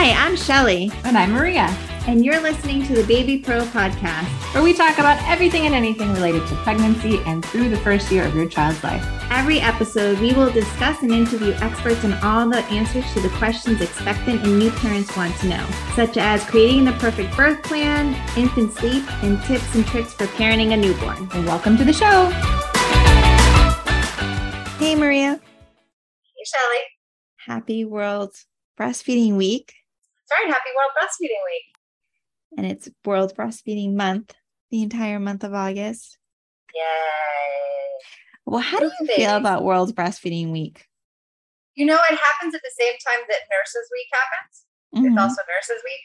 Hi, I'm Shelly, And I'm Maria, and you're listening to the Baby Pro podcast. where we talk about everything and anything related to pregnancy and through the first year of your child's life. Every episode, we will discuss and interview experts on all the answers to the questions expectant and new parents want to know, such as creating the perfect birth plan, infant sleep, and tips and tricks for parenting a newborn. And welcome to the show. Hey, Maria. Hey, Shelly. Happy World Breastfeeding Week, Sorry, happy World Breastfeeding Week. and it's World Breastfeeding Month, the entire month of August. Yay. Well, how do you feel about World Breastfeeding Week? You know, it happens at the same time that Nurses Week happens. Mhm, It's also Nurses Week.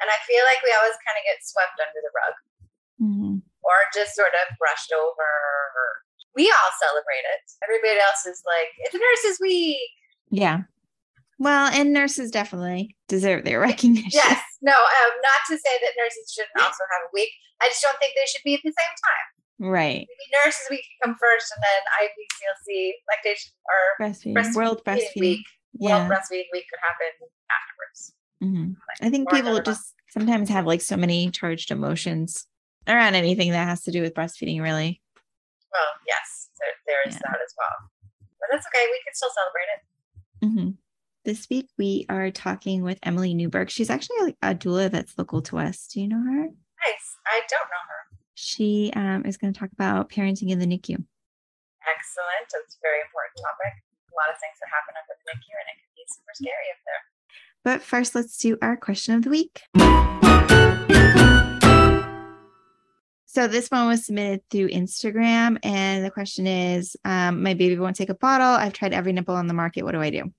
And I feel like we always kind of get swept under the rug mhm. or just sort of brushed over. We all celebrate it. Everybody else is like, it's Nurses Week. Yeah. Well, and nurses definitely deserve their recognition. Yes. No, um, not to say that nurses shouldn't also have a week. I just don't think they should be at the same time. Right. Maybe Nurses Week can come first and then IBCLC, lactation, or Breastfeeding. Breastfeeding World breastfeeding. Week. Yeah. World Breastfeeding Week could happen afterwards. Mhm. I think people another month. just sometimes have like so many charged emotions around anything that has to do with breastfeeding, really. Well, yes, there, there is Yeah. that as well. But that's okay. We can still celebrate it. hmm This week we are talking with Emily Newberg. She's actually a doula that's local to us. Do you know her? Nice. I don't know her. She um, is going to talk about parenting in the NICU. Excellent. It's a very important topic. A lot of things that happen up in the NICU, and it can be super scary up there. But first, let's do our question of the week. So this one was submitted through Instagram, and the question is: um, My baby won't take a bottle. I've tried every nipple on the market. What do I do?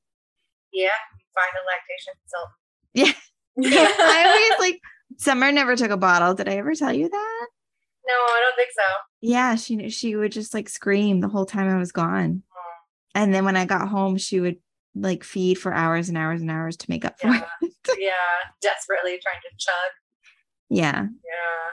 Yeah, you find a lactation consultant. Yeah. I always like Summer never took a bottle. Did I ever tell you that? No, I don't think so. Yeah, she knew she would just like scream the whole time I was gone, Mm, and then when I got home, she would like feed for hours and hours and hours to make up for Yeah. it. Yeah, desperately trying to chug. Yeah. Yeah.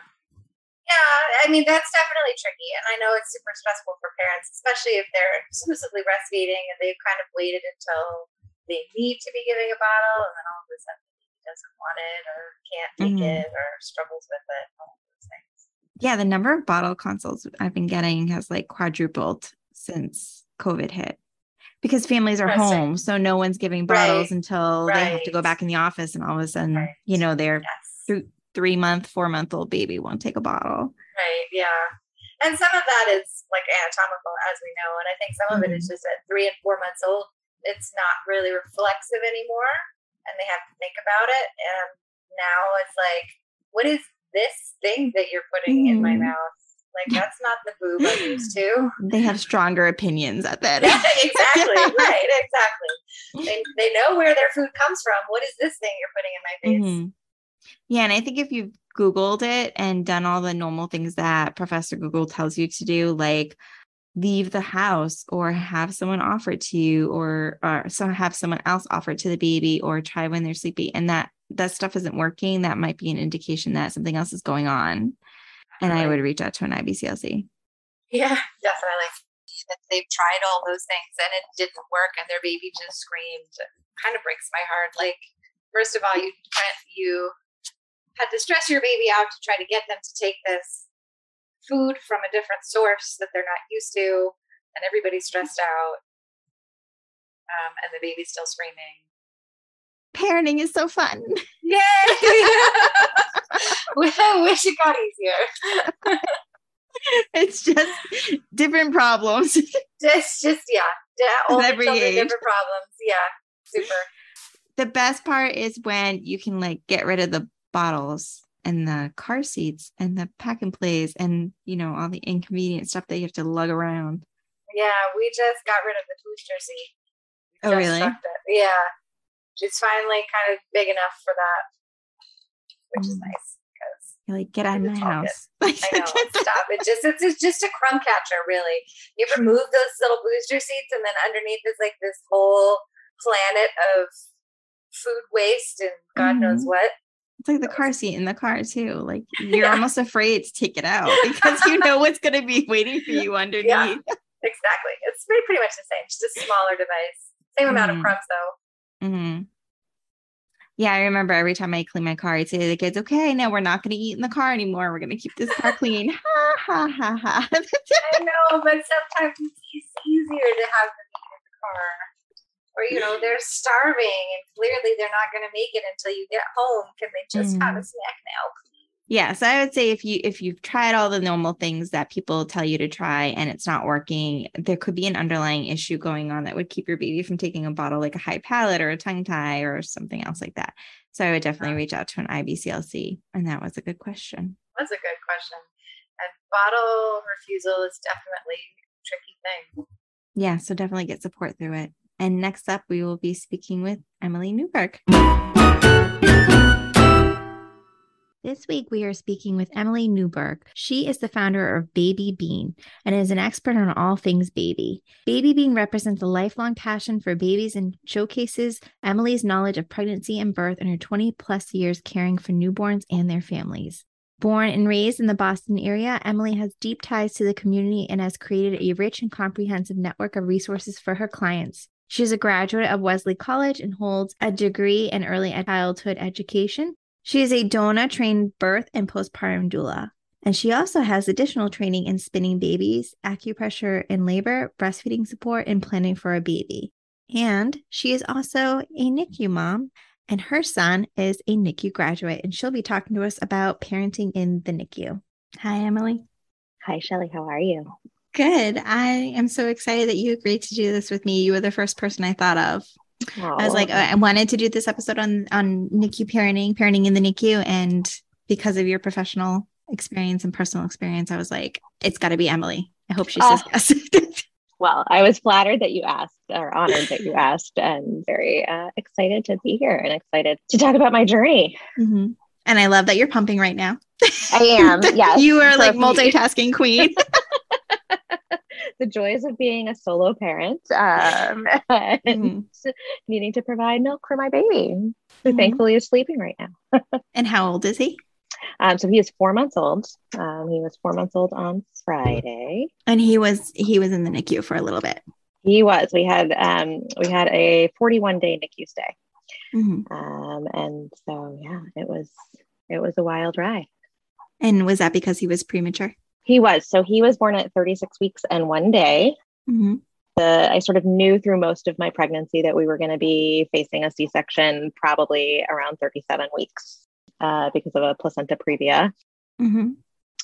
Yeah, I mean, that's definitely tricky. And I know it's super stressful for parents, especially if they're exclusively breastfeeding and they've kind of waited until they need to be giving a bottle and then all of a sudden he doesn't want it or can't take Mhm. it or struggles with it, all of those things. Yeah, the number of bottle consults I've been getting has like quadrupled since COVID hit. Because families are home, so no one's giving bottles Right, until they have to go back in the office, and all of a sudden, Right. you know, their Yes. th- three month, four month old baby won't take a bottle. Right. Yeah. And some of that is like anatomical, as we know. And I think some of it is Mm-hmm. just at three and four months old, it's not really reflexive anymore. And they have to think about it. And now it's like, what is this thing that you're putting in my Mhm. mouth? Like, that's not the boob I'm used to. They have stronger opinions at that. Exactly. Right. Exactly. They, they know where their food comes from. What is this thing you're putting in my face? Mhm. Yeah, and I think if you've Googled it and done all the normal things that Professor Google tells you to do, like leave the house or have someone offer it to you or or so have someone else offer it to the baby or try when they're sleepy and that that stuff isn't working, that might be an indication that something else is going on. And I would reach out to an IBCLC. Yeah, definitely. That they've tried all those things and it didn't work, and their baby just screamed. It kind of breaks my heart. Like, first of all, you you had to stress your baby out to try to get them to take this food from a different source that they're not used to, and everybody's stressed out, um, and the baby's still screaming. Parenting is so fun. Yay! I wish it got easier. it's just different problems. Just, just yeah, all every age. different problems. Yeah, super. the best part is when you can like get rid of the bottles and the car seats and the pack and plays and you know all the inconvenient stuff that you have to lug around. Yeah, we just got rid of the booster seat. We Oh, really? Yeah. It's finally kind of big enough for that, which is Mm. nice because You're like, get out of my house. I know. stop. It just it's, it's just a crumb catcher, really. You remove those little booster seats, and then underneath is like this whole planet of food waste and God knows Mhm. what. It's like the car seat in the car too. Like you're Yeah. almost afraid to take it out because you know what's going to be waiting for you underneath. Yeah, Exactly. It's pretty pretty much the same, just a smaller device. Same amount Mhm. of crumbs though. hmm Yeah, I remember every time I clean my car, I'd say to the kids, okay, now we're not going to eat in the car anymore. We're going to keep this car clean. ha, ha, ha, ha. I know, but sometimes it's easier to have them eat in the car. Or, you know, they're starving and clearly they're not going to make it until you get home. Can they just mm. have a snack now? Yeah, so I would say if you if you've tried all the normal things that people tell you to try and it's not working, there could be an underlying issue going on that would keep your baby from taking a bottle like a high palate or a tongue tie or something else like that. So I would definitely reach out to an IBCLC, and that was a good question. That's a good question. And bottle refusal is definitely a tricky thing. Yeah, so definitely get support through it. And next up, we will be speaking with Emily Newberg. This week, we are speaking with Emily Newberg. She is the founder of Baby Bean and is an expert on all things baby. Baby Bean represents a lifelong passion for babies and showcases Emily's knowledge of pregnancy and birth in her 20 plus years caring for newborns and their families. Born and raised in the Boston area, Emily has deep ties to the community and has created a rich and comprehensive network of resources for her clients. She is a graduate of Wellesley College and holds a degree in early childhood education she is a DONA trained birth and postpartum doula. And she also has additional training in spinning babies, acupressure in labor, breastfeeding support, and planning for a baby. And she is also a NICU mom, and her son is a NICU graduate. And she'll be talking to us about parenting in the NICU. Hi, Emily. Hi, Shelly. How are you? Good. I am so excited that you agreed to do this with me. You were the first person I thought of. I was like, I wanted to do this episode on on NICU parenting, parenting in the NICU, and because of your professional experience and personal experience, I was like, it's got to be Emily. I hope she says uh, yes. well, I was flattered that you asked, or honored that you asked, and very uh, excited to be here and excited to talk about my journey. Mm-hmm. And I love that you're pumping right now. I am. Yes, you are like multitasking queen the joys of being a solo parent um, and mm-hmm. needing to provide milk for my baby, who mm-hmm. thankfully is sleeping right now. and how old is he? Um, so he is four months old. Um, he was four months old on Friday, and he was he was in the NICU for a little bit. He was. We had um, we had a 41 day NICU stay, mm-hmm. um, and so yeah, it was it was a wild ride. And was that because he was premature? He was. So he was born at 36 weeks and one day. Mm-hmm. The, I sort of knew through most of my pregnancy that we were going to be facing a C section probably around 37 weeks uh, because of a placenta previa. Mm-hmm.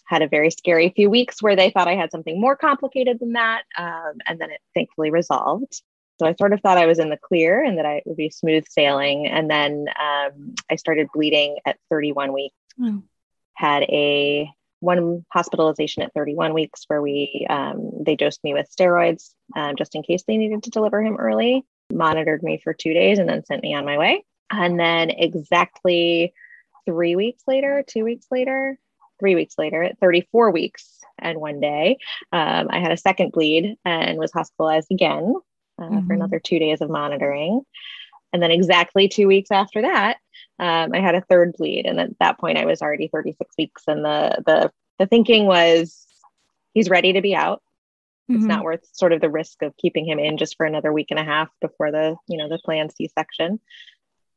Had a very scary few weeks where they thought I had something more complicated than that. Um, and then it thankfully resolved. So I sort of thought I was in the clear and that I would be smooth sailing. And then um, I started bleeding at 31 weeks. Oh. Had a one hospitalization at 31 weeks where we um, they dosed me with steroids um, just in case they needed to deliver him early monitored me for two days and then sent me on my way and then exactly three weeks later two weeks later three weeks later at 34 weeks and one day um, i had a second bleed and was hospitalized again uh, mm-hmm. for another two days of monitoring and then exactly two weeks after that um, I had a third bleed, and at that point, I was already 36 weeks, and the the the thinking was he's ready to be out. Mm-hmm. It's not worth sort of the risk of keeping him in just for another week and a half before the you know the planned C section.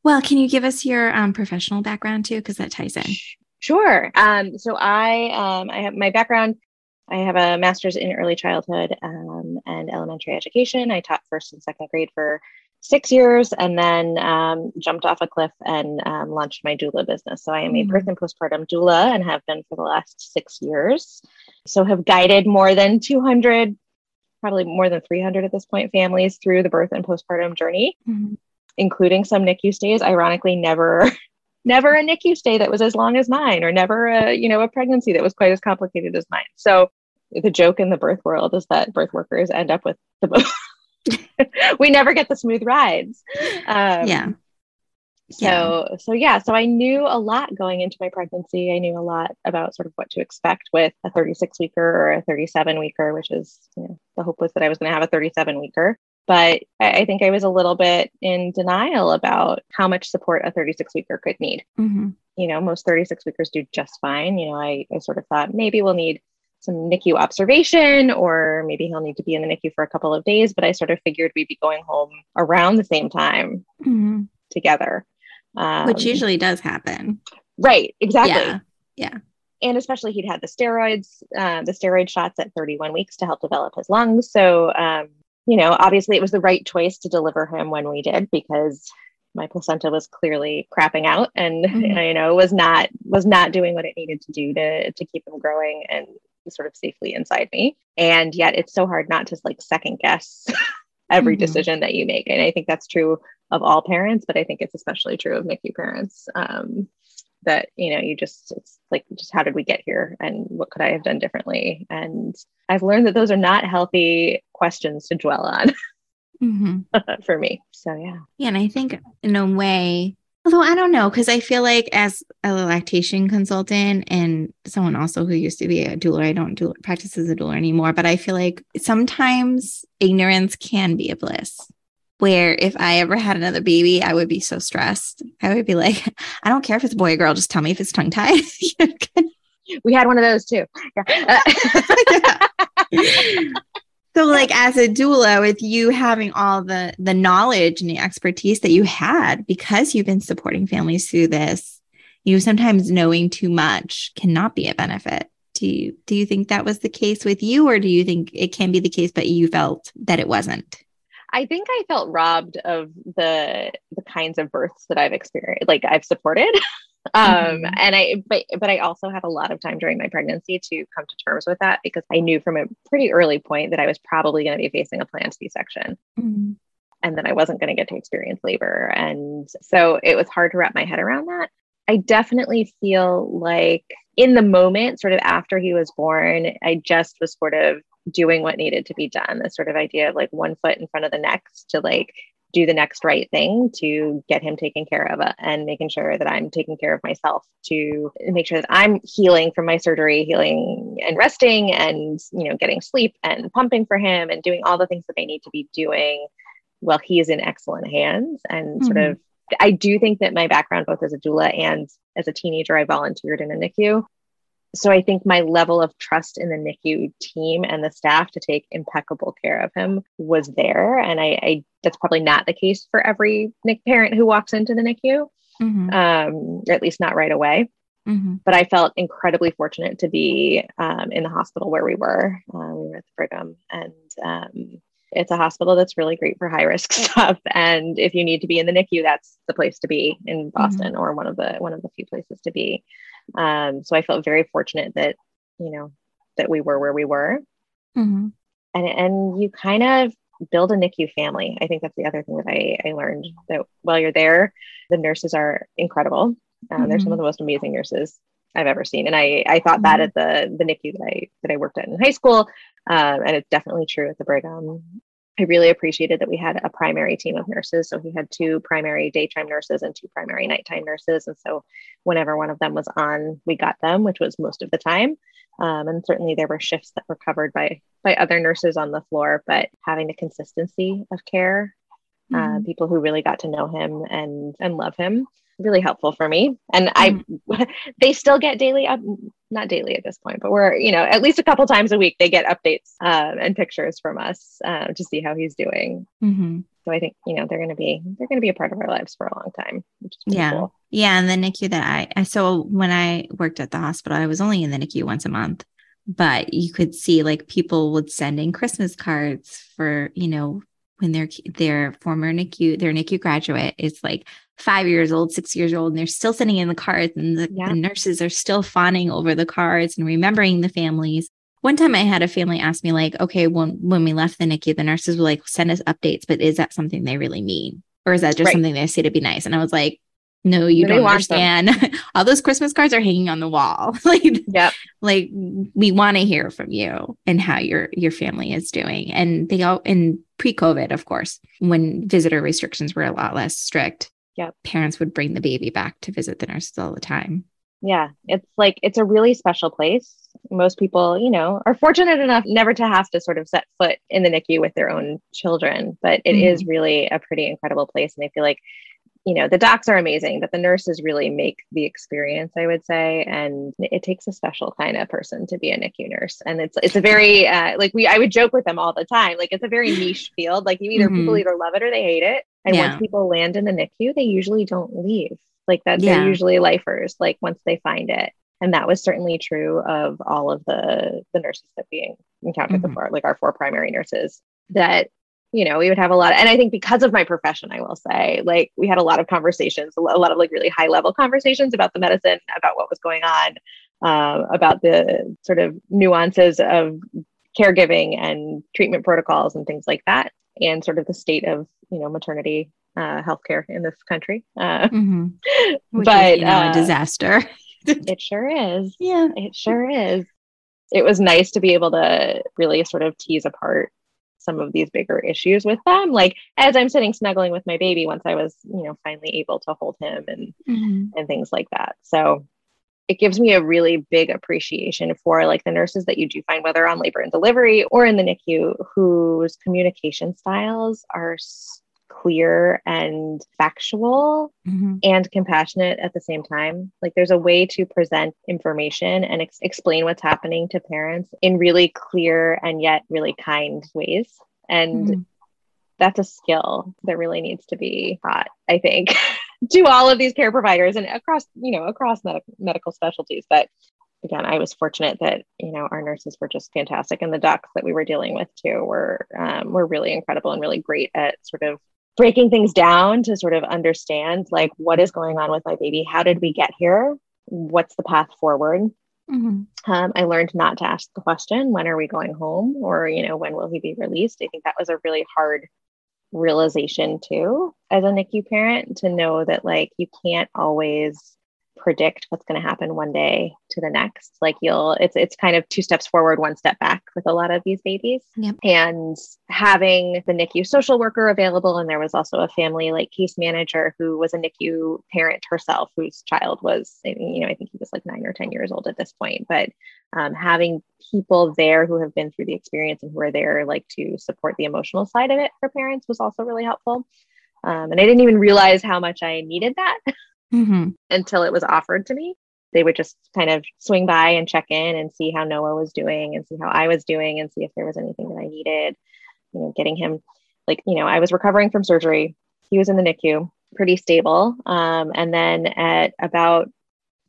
Well, can you give us your um, professional background too, because that ties in. Sure. Um, so I um, I have my background. I have a master's in early childhood um, and elementary education. I taught first and second grade for six years and then um, jumped off a cliff and um, launched my doula business. So I am a birth mm-hmm. and postpartum doula and have been for the last six years. So have guided more than 200, probably more than 300 at this point, families through the birth and postpartum journey, mm-hmm. including some NICU stays. Ironically, never. never a NICU stay that was as long as mine, or never a you know a pregnancy that was quite as complicated as mine. So the joke in the birth world is that birth workers end up with the we never get the smooth rides. Um, yeah. So, yeah. so yeah, so I knew a lot going into my pregnancy. I knew a lot about sort of what to expect with a 36 weeker or a 37 weeker, which is you know, the hope was that I was going to have a 37 weeker. But I, I, think I was a little bit in denial about how much support a 36 weeker could need. Mm-hmm. You know, most 36 weekers do just fine. You know, I, I sort of thought maybe we'll need some NICU observation, or maybe he'll need to be in the NICU for a couple of days. But I sort of figured we'd be going home around the same time mm-hmm. together. um, which usually does happen. Right, exactly. Yeah. yeah. And especially he'd had the steroids, uh, the steroid shots at 31 weeks to help develop his lungs. So, um, you know, obviously it was the right choice to deliver him when we did because my placenta was clearly crapping out and mm-hmm. you know was not was not doing what it needed to do to to keep him growing and sort of safely inside me. And yet it's so hard not to like second guess every mm-hmm. decision that you make. And i think that's true of all parents but i think it's especially true of nicu parents um, that you know you just it's like just how did we get here and what could i have done differently? And i've learned that those are not healthy questions to dwell on mm-hmm. for me. So yeah. Yeah and i think in a way although i don't know because i feel like as a lactation consultant and someone also who used to be a doula i don't do practice as a doula anymore but i feel like sometimes ignorance can be a bliss where if I ever had another baby, I would be so stressed. I would be like, I don't care if it's a boy or girl, just tell me if it's tongue tied. we had one of those too. Yeah. So like as a doula with you having all the the knowledge and the expertise that you had because you've been supporting families through this, you sometimes knowing too much cannot be a benefit. Do you do you think that was the case with you or do you think it can be the case but you felt that it wasn't? I think I felt robbed of the the kinds of births that I've experienced, like I've supported. um, mm-hmm. and I but but I also had a lot of time during my pregnancy to come to terms with that because I knew from a pretty early point that I was probably going to be facing a planned C-section. Mm-hmm. And that I wasn't going to get to experience labor. And so it was hard to wrap my head around that. I definitely feel like in the moment, sort of after he was born, I just was sort of doing what needed to be done. This sort of idea of like one foot in front of the next to like do the next right thing to get him taken care of uh, and making sure that I'm taking care of myself to make sure that I'm healing from my surgery, healing and resting and, you know, getting sleep and pumping for him and doing all the things that I need to be doing while he is in excellent hands and mm-hmm. sort of I do think that my background both as a doula and as a teenager I volunteered in a NICU so I think my level of trust in the NICU team and the staff to take impeccable care of him was there. And I, I that's probably not the case for every NIC parent who walks into the NICU, mm-hmm. um, or at least not right away. Mm-hmm. But I felt incredibly fortunate to be um, in the hospital where we were. Uh, we were at the Brigham, and um, it's a hospital that's really great for high risk stuff. And if you need to be in the NICU, that's the place to be in mm-hmm. Boston, mm-hmm. or one of the one of the few places to be. Um, so I felt very fortunate that, you know, that we were where we were. Mm-hmm. And, and you kind of build a NICU family. I think that's the other thing that I, I learned that while you're there, the nurses are incredible. mm-hmm. They're some of mm-hmm. the most amazing nurses I've ever seen. And I, I thought mm-hmm. that at the, the NICU that I, that I worked at in high school. Um, and it's definitely true at the Brigham. I really appreciated that we had a primary team of nurses. So he had two primary daytime nurses and two primary nighttime nurses. And so whenever one of them was on, we got them, which was most of the time. Um, and certainly there were shifts that were covered by by other nurses on the floor, but having the consistency of care, uh, mm-hmm. uh, people who really got to know him and and love him, really helpful for me. And mm-hmm. I, they still get daily up, not daily at this point, but we're, you know, at least a couple times a week, they get updates um, and pictures from us uh, to see how he's doing. Mm-hmm. So I think, you know, they're going to be, they're going to be a part of our lives for a long time. yeah. Cool. Yeah. And the NICU that I, I, so when I worked at the hospital, I was only in the NICU once a month, but you could see like people would send in Christmas cards for, you know, when their their former NICU, their NICU graduate is like five years old, six years old, and they're still sending in the cards, and the, yeah. the nurses are still fawning over the cards and remembering the families. One time I had a family ask me, like, okay, when when we left the NICU, the nurses were like, send us updates, but is that something they really mean? Or is that just right. something they say to be nice? And I was like, no, you don't understand. All those Christmas cards are hanging on the wall. like, yep. like we want to hear from you and how your your family is doing. And they all in pre-COVID, of course, when visitor restrictions were a lot less strict. Yep. Parents would bring the baby back to visit the nurses all the time. Yeah, it's like it's a really special place. Most people, you know, are fortunate enough never to have to sort of set foot in the NICU with their own children, but it mm-hmm. is really a pretty incredible place. And I feel like you know the docs are amazing but the nurses really make the experience i would say and it takes a special kind of person to be a nicu nurse and it's it's a very uh, like we i would joke with them all the time like it's a very niche field like you either mm-hmm. people either love it or they hate it And yeah. once people land in the NICU, they usually don't leave. Like that, yeah. they're usually lifers, like once they find it. And that was certainly true of all of the the nurses that we encountered mm-hmm. before, like our four primary nurses, that you know, we would have a lot of, and I think because of my profession, I will say, like, we had a lot of conversations, a lot of like really high level conversations about the medicine, about what was going on, uh, about the sort of nuances of caregiving and treatment protocols and things like that, and sort of the state of, you know, maternity uh, healthcare in this country. Uh, mm-hmm. but is, you know, uh, a disaster. it sure is. Yeah, it sure is. It was nice to be able to really sort of tease apart some of these bigger issues with them. Like as I'm sitting snuggling with my baby, once I was, you know, finally able to hold him and mm-hmm. and things like that. So it gives me a really big appreciation for like the nurses that you do find, whether on labor and delivery or in the NICU, whose communication styles are clear and factual mm-hmm. and compassionate at the same time. Like there's a way to present information and ex- explain what's happening to parents in really clear and yet really kind ways. And mm-hmm. that's a skill that really needs to be taught, I think, to all of these care providers and across, you know, across med- medical specialties. But again, I was fortunate that you know our nurses were just fantastic, and the docs that we were dealing with too were um, were really incredible and really great at sort of breaking things down to sort of understand like what is going on with my baby? How did we get here? What's the path forward? Mm-hmm. um, i learned not to ask the question when are we going home? Or you know when will he be released? I think that was a really hard realization too as a nicu parent to know that like you can't always predict what's going to happen one day to the next. Like you'll it's it's kind of two steps forward one step back with a lot of these babies. Yep. and having the NICU social worker available and there was also a family like case manager who was a NICU parent herself whose child was you know I think he was like 9 or 10 years old at this point. But um, having people there who have been through the experience and who are there like to support the emotional side of it for parents was also really helpful. Um, and I didn't even realize how much I needed that mm-hmm. until it was offered to me. They would just kind of swing by and check in and see how Noah was doing and see how I was doing and see if there was anything that I needed. You know, getting him like, you know, I was recovering from surgery. He was in the NICU, pretty stable. Um, and then at about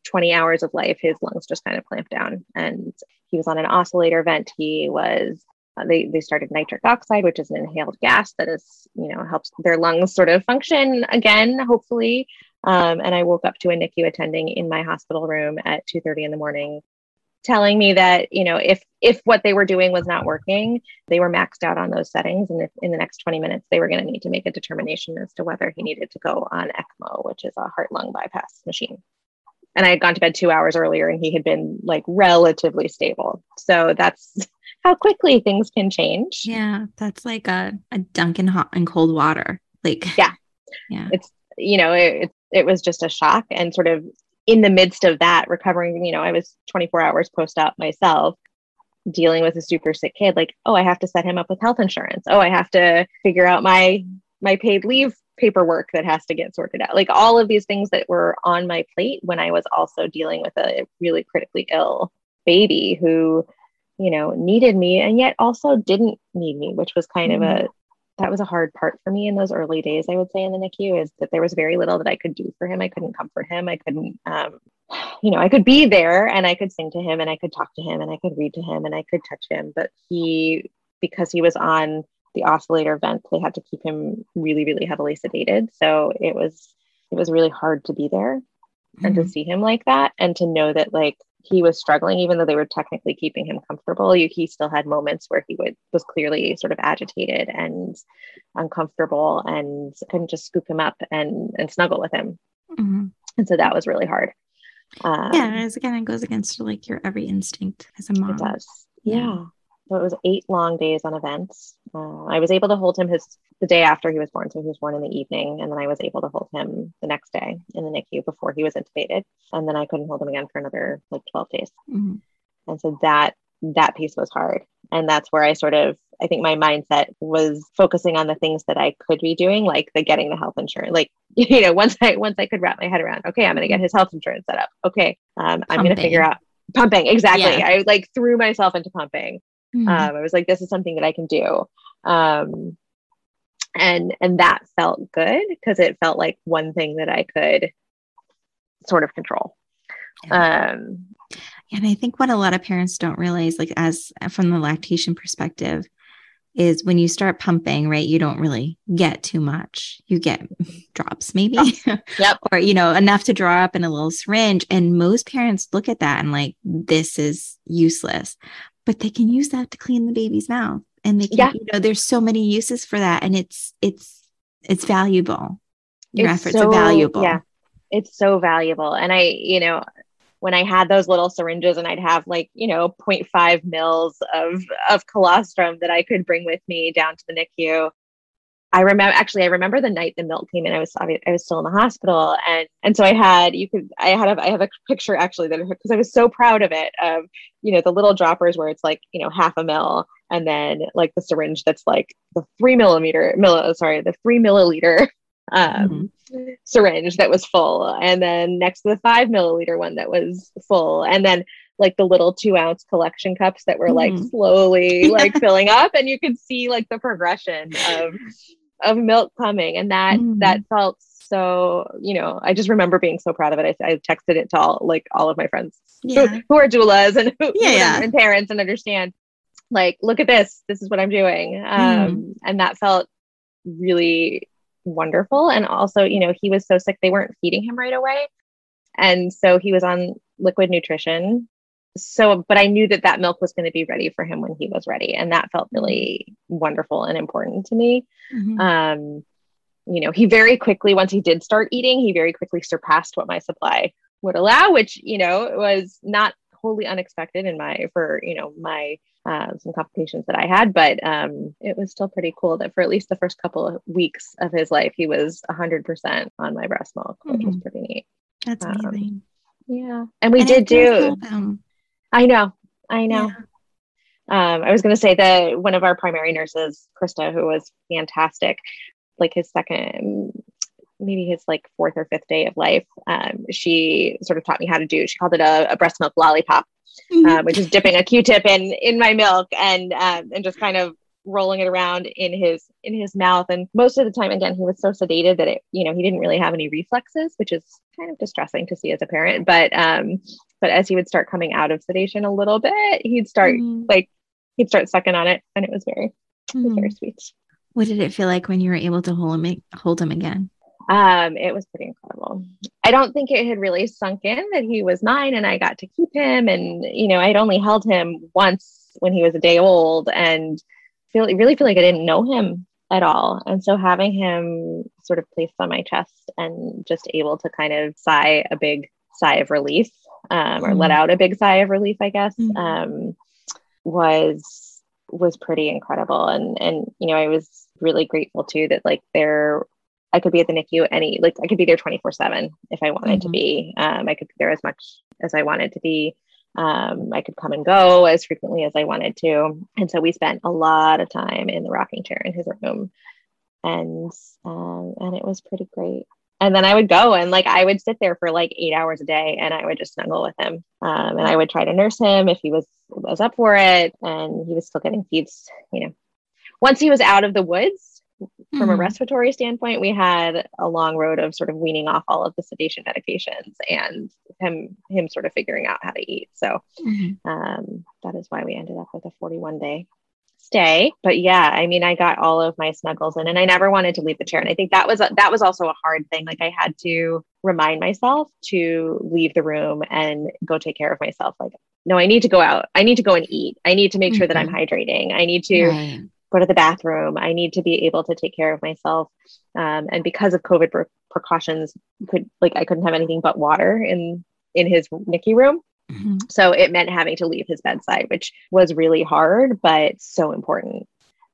20 hours of life, his lungs just kind of clamped down and he was on an oscillator vent. He was uh, they, they started nitric oxide, which is an inhaled gas that is, you know, helps their lungs sort of function again, hopefully. Um, and I woke up to a NICU attending in my hospital room at 2:30 in the morning, telling me that you know if if what they were doing was not working, they were maxed out on those settings, and if in the next 20 minutes they were going to need to make a determination as to whether he needed to go on ECMO, which is a heart lung bypass machine. And I had gone to bed two hours earlier, and he had been like relatively stable. So that's how quickly things can change. Yeah, that's like a a dunk in hot and cold water. Like yeah, yeah, it's you know it, it was just a shock. And sort of in the midst of that recovering you know i was 24 hours post op myself dealing with a super sick kid like oh i have to set him up with health insurance. Oh i have to figure out my my paid leave paperwork that has to get sorted out. Like all of these things that were on my plate when i was also dealing with a really critically ill baby who you know needed me and yet also didn't need me which was kind mm-hmm. of a that was a hard part for me in those early days i would say in the nicu is that there was very little that i could do for him i couldn't comfort him i couldn't um, you know i could be there and i could sing to him and i could talk to him and i could read to him and i could touch him but he because he was on the oscillator vent they had to keep him really really heavily sedated so it was it was really hard to be there mm-hmm. and to mm-hmm. see him like that and to know that like he was struggling even though they were technically keeping him comfortable he still had moments where he would was clearly sort of agitated and uncomfortable and couldn't just scoop him up and and snuggle with him. Mm-hmm. and so that was really hard. Um, yeah as again it goes against like your every instinct as a mom. it does. Yeah so it was eight long days on events. Uh, I was able to hold him his the day after he was born. So he was born in the evening, and then I was able to hold him the next day in the NICU before he was intubated, and then I couldn't hold him again for another like twelve days. Mm-hmm. And so that that piece was hard, and that's where I sort of I think my mindset was focusing on the things that I could be doing, like the getting the health insurance. Like you know, once I once I could wrap my head around, okay, I'm going to get his health insurance set up. Okay, um, I'm going to figure out pumping exactly. Yeah. I like threw myself into pumping Mm-hmm. Um, I was like, this is something that I can do. Um, and and that felt good because it felt like one thing that I could sort of control. Yeah. Um, and I think what a lot of parents don't realize, like as from the lactation perspective, is when you start pumping, right? You don't really get too much. You get drops, maybe. Yep. or, you know, enough to draw up in a little syringe. And most parents look at that and like, this is useless. But they can use that to clean the baby's mouth. And they can, yeah. you know, there's so many uses for that. And it's it's it's valuable. Your it's efforts so, are valuable. Yeah. It's so valuable. And I, you know, when I had those little syringes and I'd have like, you know, 0.5 mils of, of colostrum that I could bring with me down to the NICU. I remember actually, I remember the night the milk came in. I was I was still in the hospital, and and so I had you could I had a, I have a picture actually that because I was so proud of it of you know the little droppers where it's like you know half a mil, and then like the syringe that's like the three millimeter mill sorry the three milliliter um, mm-hmm. syringe that was full, and then next to the five milliliter one that was full, and then like the little two ounce collection cups that were mm like slowly like filling up, and you could see like the progression of of milk coming, and that mm that felt so you know i just remember being so proud of it i, I texted it to all like all of my friends yeah. who, who, are doulas and who, yeah, yeah. and parents and understand like look at this this is what i'm doing um, mm. and that felt really wonderful. And also, you know, he was so sick, they weren't feeding him right away. And so he was on liquid nutrition. So, but I knew that that milk was going to be ready for him when he was ready. And that felt really wonderful and important to me. Mm-hmm. Um, you know, he very quickly, once he did start eating, he very quickly surpassed what my supply would allow, which, you know, was not wholly unexpected in my, for, you know, my uh, some complications that I had, but um, it was still pretty cool that for at least the first couple of weeks of his life, he was 100% on my breast milk, which mm-hmm. was pretty neat. That's um, amazing. Yeah. And we and did do, I know, I know. Yeah. Um, I was going to say that one of our primary nurses, Krista, who was fantastic, like his second, maybe his like fourth or fifth day of life, um, she sort of taught me how to do, she called it a, a breast milk lollipop mm-hmm. uh, which is dipping a Q-tip in in my milk and um, and just kind of rolling it around in his in his mouth. And most of the time, again, he was so sedated that it you know he didn't really have any reflexes, which is kind of distressing to see as a parent. But um, but as he would start coming out of sedation a little bit, he'd start mm-hmm. like he'd start sucking on it, and it was very mm-hmm. it was very mm-hmm. sweet. What did it feel like when you were able to hold him hold him again? Um, it was pretty incredible. I don't think it had really sunk in that he was mine and I got to keep him. And, you know, I'd only held him once when he was a day old and feel really feel like I didn't know him at all. And so having him sort of placed on my chest and just able to kind of sigh a big sigh of relief um, or let out a big sigh of relief, I guess, mm um, was was pretty incredible. And and you know, I was really grateful too that like there I could be at the NICU any like I could be there 24 7 if I wanted mm-hmm. to be. Um, I could be there as much as I wanted to be. Um, I could come and go as frequently as I wanted to. And so we spent a lot of time in the rocking chair in his room. And um, and it was pretty great. And then I would go and like I would sit there for like eight hours a day and I would just snuggle with him. Um, and I would try to nurse him if he was was up for it and he was still getting feeds, you know. Once he was out of the woods, from mm-hmm. a respiratory standpoint, we had a long road of sort of weaning off all of the sedation medications and him him sort of figuring out how to eat. So mm-hmm. um, that is why we ended up with a 41 day stay. But yeah, I mean, I got all of my snuggles in, and I never wanted to leave the chair. And I think that was that was also a hard thing. Like I had to remind myself to leave the room and go take care of myself. Like, no, I need to go out. I need to go and eat. I need to make mm-hmm. sure that I'm mm-hmm. hydrating. I need to. Right go to the bathroom. I need to be able to take care of myself. Um, and because of COVID pre- precautions, could like I couldn't have anything but water in in his NICU room. So it meant having to leave his bedside, which was really hard, but so important.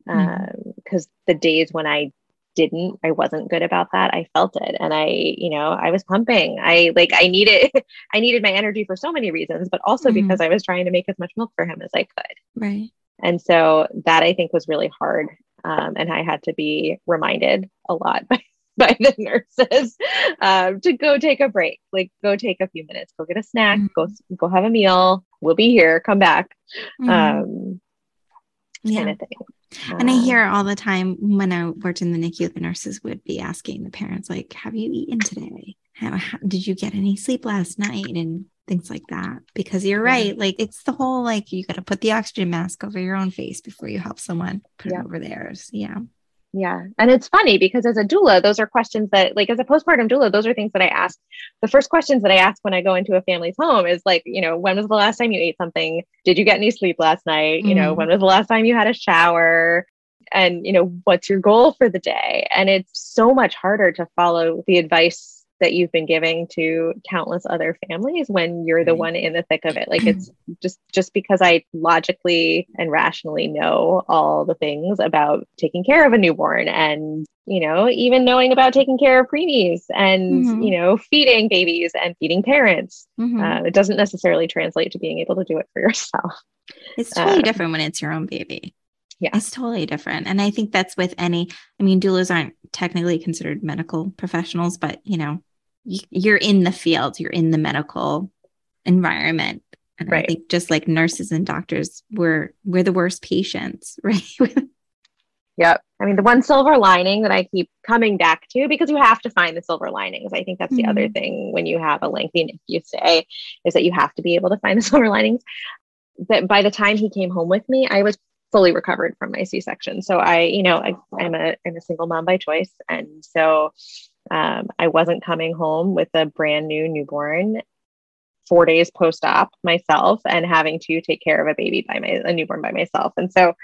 Because mm-hmm. um, the days when I didn't, I wasn't good about that. I felt it, and I, you know, I was pumping. I like I needed, I needed my energy for so many reasons, but also mm-hmm. because I was trying to make as much milk for him as I could. Right. And so that I think was really hard. Um, and I had to be reminded a lot by, by the nurses um, to go take a break, like go take a few minutes, go get a snack, mm-hmm. go go have a meal. We'll be here. Come back. Mm-hmm. Um, yeah. kind of thing. And I hear all the time when I worked in the NICU, the nurses would be asking the parents, like, have you eaten today? How, how, did you get any sleep last night? And things like that. Because you're right. Like, it's the whole like, you got to put the oxygen mask over your own face before you help someone put yeah. it over theirs. Yeah. Yeah. And it's funny because as a doula, those are questions that, like, as a postpartum doula, those are things that I ask. The first questions that I ask when I go into a family's home is like, you know, when was the last time you ate something? Did you get any sleep last night? Mm-hmm. You know, when was the last time you had a shower? And, you know, what's your goal for the day? And it's so much harder to follow the advice that you've been giving to countless other families when you're the one in the thick of it like it's just just because i logically and rationally know all the things about taking care of a newborn and you know even knowing about taking care of preemies and mm-hmm. you know feeding babies and feeding parents mm-hmm. uh, it doesn't necessarily translate to being able to do it for yourself it's totally uh, different when it's your own baby yeah. It's totally different. And I think that's with any, I mean, doulas aren't technically considered medical professionals, but you know, you're in the field, you're in the medical environment. And right. I think just like nurses and doctors, we're we're the worst patients, right? yep. I mean, the one silver lining that I keep coming back to, because you have to find the silver linings. I think that's mm-hmm. the other mm-hmm. thing when you have a lengthy you say is that you have to be able to find the silver linings. That by the time he came home with me, I was fully recovered from my C-section. So I, you know, I, I'm a I'm a single mom by choice, and so um, I wasn't coming home with a brand new newborn four days post op myself and having to take care of a baby by my a newborn by myself. And so,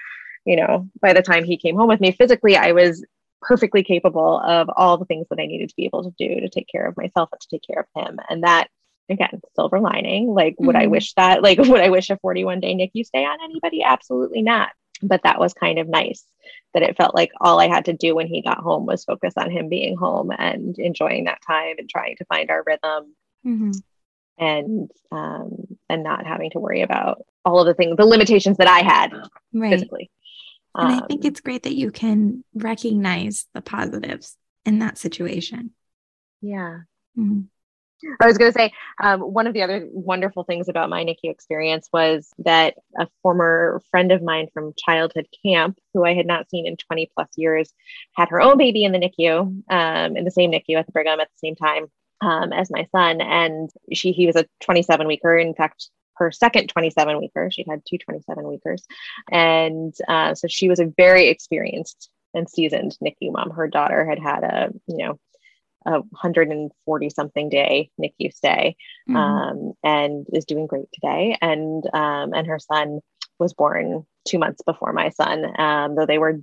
you know, by the time he came home with me physically, I was perfectly capable of all the things that I needed to be able to do to take care of myself and to take care of him. And that again, silver lining. Like, mm-hmm. would I mm-hmm. wish that, like, would I wish a 41 day NICU stay on anybody? Absolutely not. But that was kind of nice that it felt like all I had to do when he got home was focus on him being home and enjoying that time and trying to find our rhythm mm-hmm. and um, and not having to worry about all of the things, the limitations that I had right. physically. And um, I think it's great that you can recognize the positives in that situation. Yeah. Mm-hmm. I was going to say um, one of the other wonderful things about my NICU experience was that a former friend of mine from childhood camp, who I had not seen in 20 plus years, had her own baby in the NICU, um, in the same NICU at the Brigham at the same time um, as my son. And she, he was a 27 weeker. In fact, her second 27 weeker. She had two 27 weekers. And uh, so she was a very experienced and seasoned NICU mom. Her daughter had had a, you know, a 140 something day NICU stay mm-hmm. um, and is doing great today. And um, and her son was born two months before my son, um, though they were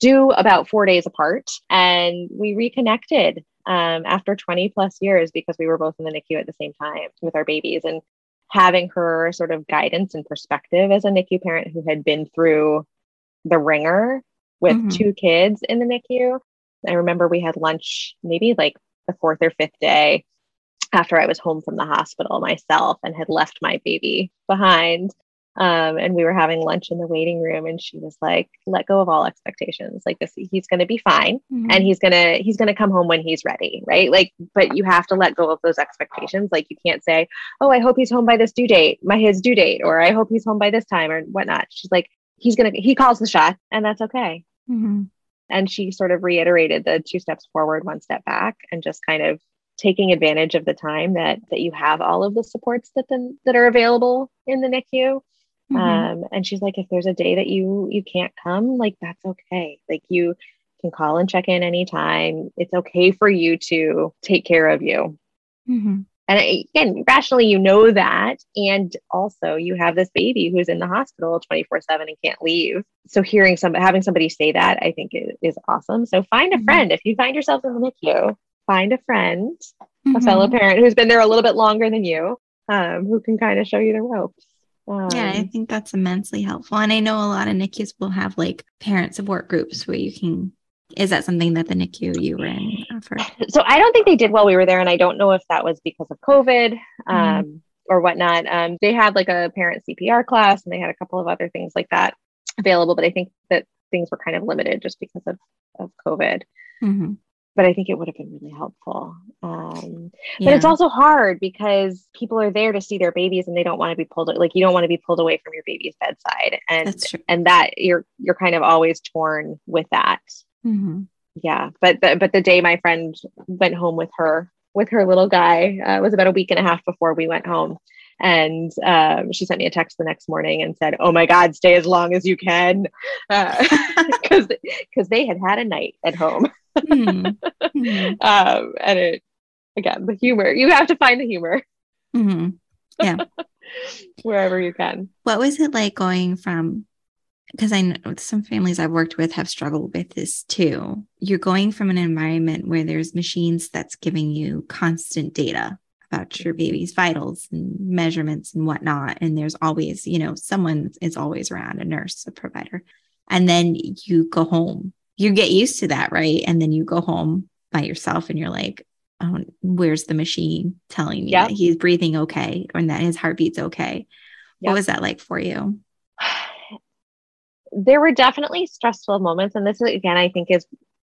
due about four days apart. And we reconnected um, after 20 plus years because we were both in the NICU at the same time with our babies. And having her sort of guidance and perspective as a NICU parent who had been through the ringer with mm-hmm. two kids in the NICU I remember we had lunch maybe like the fourth or fifth day after I was home from the hospital myself and had left my baby behind. Um, and we were having lunch in the waiting room and she was like let go of all expectations like this he's going to be fine mm-hmm. and he's going to he's going to come home when he's ready right like but you have to let go of those expectations like you can't say oh i hope he's home by this due date my his due date or i hope he's home by this time or whatnot she's like he's going to he calls the shot and that's okay mm-hmm. And she sort of reiterated the two steps forward, one step back, and just kind of taking advantage of the time that that you have all of the supports that the, that are available in the NICU. Mm-hmm. Um, and she's like, if there's a day that you you can't come, like that's okay. Like you can call and check in anytime. It's okay for you to take care of you. Mm-hmm. And again, rationally, you know that. And also, you have this baby who's in the hospital 24 7 and can't leave. So, hearing some, having somebody say that, I think is, is awesome. So, find a mm-hmm. friend. If you find yourself in the NICU, find a friend, mm-hmm. a fellow parent who's been there a little bit longer than you, um, who can kind of show you the ropes. Um, yeah, I think that's immensely helpful. And I know a lot of NICUs will have like parent support groups where you can is that something that the NICU you were in offered? So I don't think they did while we were there, and I don't know if that was because of COVID mm-hmm. um, mm-hmm. or whatnot. Um, they had like a parent CPR class, and they had a couple of other things like that available, but I think that things were kind of limited just because of of COVID. Mm-hmm. But I think it would have been really helpful. Um, But it's also hard because people are there to see their babies and they don't want to be pulled like you don't want to be pulled away from your baby's bedside. And and that you're you're kind of always torn with that. Mm-hmm. Yeah. But the, but the day my friend went home with her with her little guy uh, was about a week and a half before we went home. And um, she sent me a text the next morning and said, "Oh my God, stay as long as you can," because uh, because they had had a night at home. mm-hmm. um, and it again the humor you have to find the humor. Mm-hmm. Yeah, wherever you can. What was it like going from? Because I know some families I've worked with have struggled with this too. You're going from an environment where there's machines that's giving you constant data about your baby's vitals and measurements and whatnot. And there's always, you know, someone is always around a nurse, a provider. And then you go home. You get used to that, right? And then you go home by yourself and you're like, oh, where's the machine telling me yep. that he's breathing okay or that his heartbeat's okay? Yep. What was that like for you? There were definitely stressful moments. And this again, I think is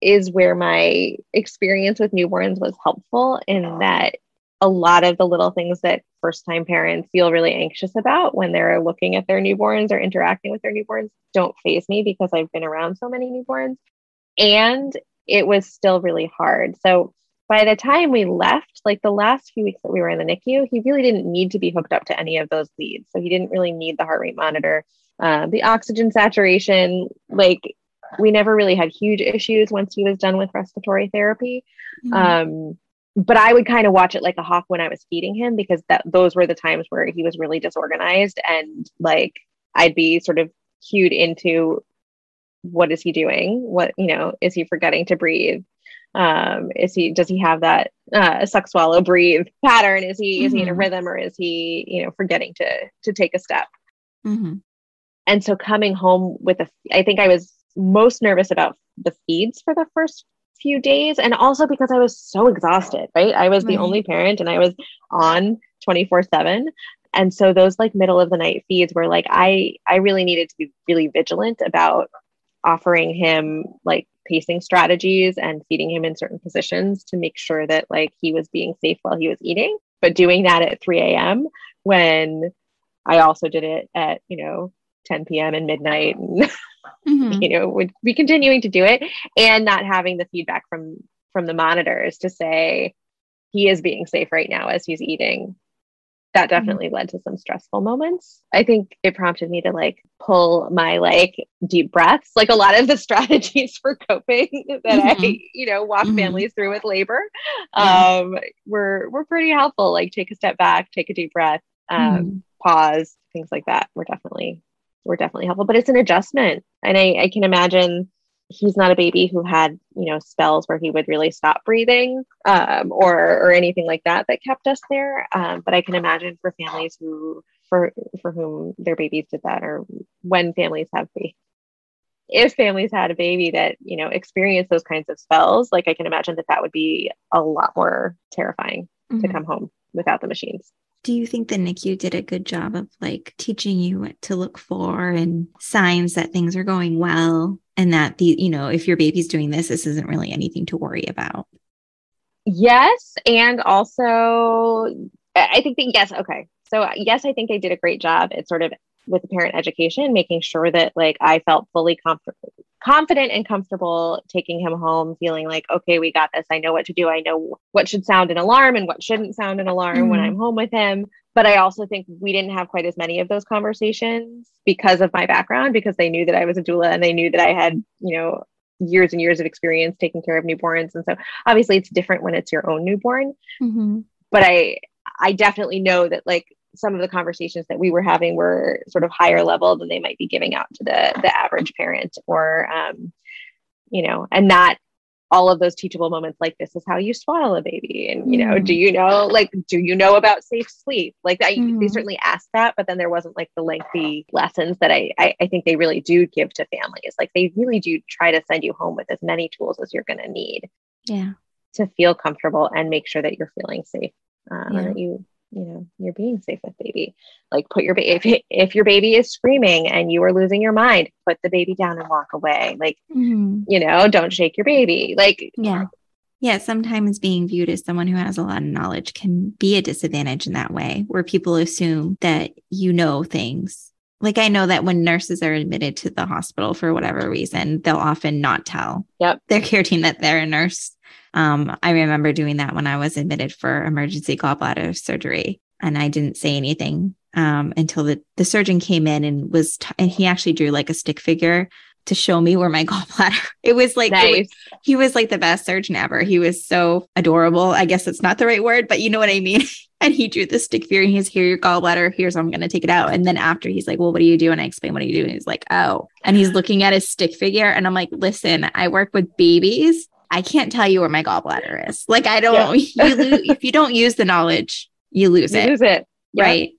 is where my experience with newborns was helpful in that a lot of the little things that first time parents feel really anxious about when they're looking at their newborns or interacting with their newborns don't faze me because I've been around so many newborns. And it was still really hard. So by the time we left, like the last few weeks that we were in the NICU, he really didn't need to be hooked up to any of those leads. So he didn't really need the heart rate monitor, uh, the oxygen saturation. Like we never really had huge issues once he was done with respiratory therapy. Mm-hmm. Um, but I would kind of watch it like a hawk when I was feeding him because that those were the times where he was really disorganized and like I'd be sort of cued into what is he doing? What you know, is he forgetting to breathe? Um, is he does he have that uh, suck swallow breathe pattern? Is he mm-hmm. is he in a mm-hmm. rhythm or is he you know forgetting to to take a step? Mm-hmm. And so coming home with a, I think I was most nervous about the feeds for the first few days and also because I was so exhausted, right? I was right. the only parent and I was on 24/7 and so those like middle of the night feeds were like I I really needed to be really vigilant about offering him like pacing strategies and feeding him in certain positions to make sure that like he was being safe while he was eating but doing that at 3 a.m when i also did it at you know 10 p.m and midnight and mm-hmm. you know would be continuing to do it and not having the feedback from from the monitors to say he is being safe right now as he's eating that mm-hmm. definitely mm-hmm. led to some stressful moments i think it prompted me to like pull my like deep breaths like a lot of the strategies for coping that mm-hmm. i you know walk mm-hmm. families through with labor um were were pretty helpful like take a step back take a deep breath um mm-hmm. pause things like that were definitely were definitely helpful, but it's an adjustment. And I, I can imagine he's not a baby who had, you know, spells where he would really stop breathing um, or, or anything like that that kept us there. Um, but I can imagine for families who, for, for whom their babies did that or when families have babies if families had a baby that you know experienced those kinds of spells like i can imagine that that would be a lot more terrifying mm-hmm. to come home without the machines do you think the NICU did a good job of like teaching you what to look for and signs that things are going well and that the you know if your baby's doing this this isn't really anything to worry about? Yes, and also I think that yes, okay. So yes, I think they did a great job at sort of with the parent education, making sure that like I felt fully comfortable confident and comfortable taking him home, feeling like, okay, we got this. I know what to do. I know what should sound an alarm and what shouldn't sound an alarm mm-hmm. when I'm home with him. But I also think we didn't have quite as many of those conversations because of my background, because they knew that I was a doula and they knew that I had, you know, years and years of experience taking care of newborns. And so obviously it's different when it's your own newborn. Mm-hmm. But I, I definitely know that like some of the conversations that we were having were sort of higher level than they might be giving out to the the average parent or um, you know and not all of those teachable moments like this is how you swaddle a baby and you know mm. do you know like do you know about safe sleep like that mm. they certainly asked that but then there wasn't like the lengthy lessons that I, I, I think they really do give to families like they really do try to send you home with as many tools as you're going to need yeah to feel comfortable and make sure that you're feeling safe um, yeah. and that you you know you're being safe with baby like put your baby if, your baby is screaming and you are losing your mind put the baby down and walk away like mm-hmm. you know don't shake your baby like yeah Yeah, sometimes being viewed as someone who has a lot of knowledge can be a disadvantage in that way, where people assume that you know things. Like I know that when nurses are admitted to the hospital for whatever reason, they'll often not tell yep. their care team that they're a nurse. Um, I remember doing that when I was admitted for emergency gallbladder surgery, and I didn't say anything um, until the, the surgeon came in and was, t- and he actually drew like a stick figure to show me where my gallbladder. It was like nice. it was, he was like the best surgeon ever. He was so adorable. I guess it's not the right word, but you know what I mean. and he drew the stick figure and he's here your gallbladder. Here's how I'm gonna take it out. And then after he's like, Well, what do you do? And I explain what do you do? And he's like, Oh. And he's looking at his stick figure. And I'm like, listen, I work with babies. I can't tell you where my gallbladder is. Like I don't yeah. you lose, if you don't use the knowledge, you lose you it. Lose it. Right.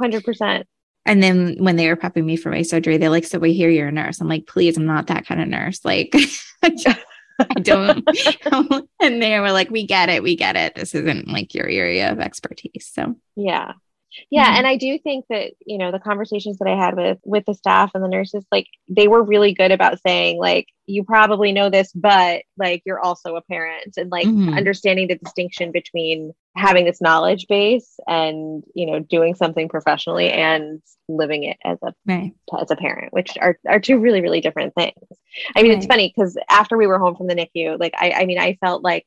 Hundred percent. And then when they were prepping me for my surgery, they're like, So we hear you're a nurse. I'm like, please, I'm not that kind of nurse. Like, I don't. and they were like, We get it. We get it. This isn't like your area of expertise. So, yeah. Yeah. Mm-hmm. And I do think that, you know, the conversations that I had with with the staff and the nurses, like they were really good about saying, like, you probably know this, but like you're also a parent and like mm-hmm. understanding the distinction between having this knowledge base and, you know, doing something professionally and living it as a right. as a parent, which are are two really, really different things. I mean, right. it's funny because after we were home from the NICU, like I I mean, I felt like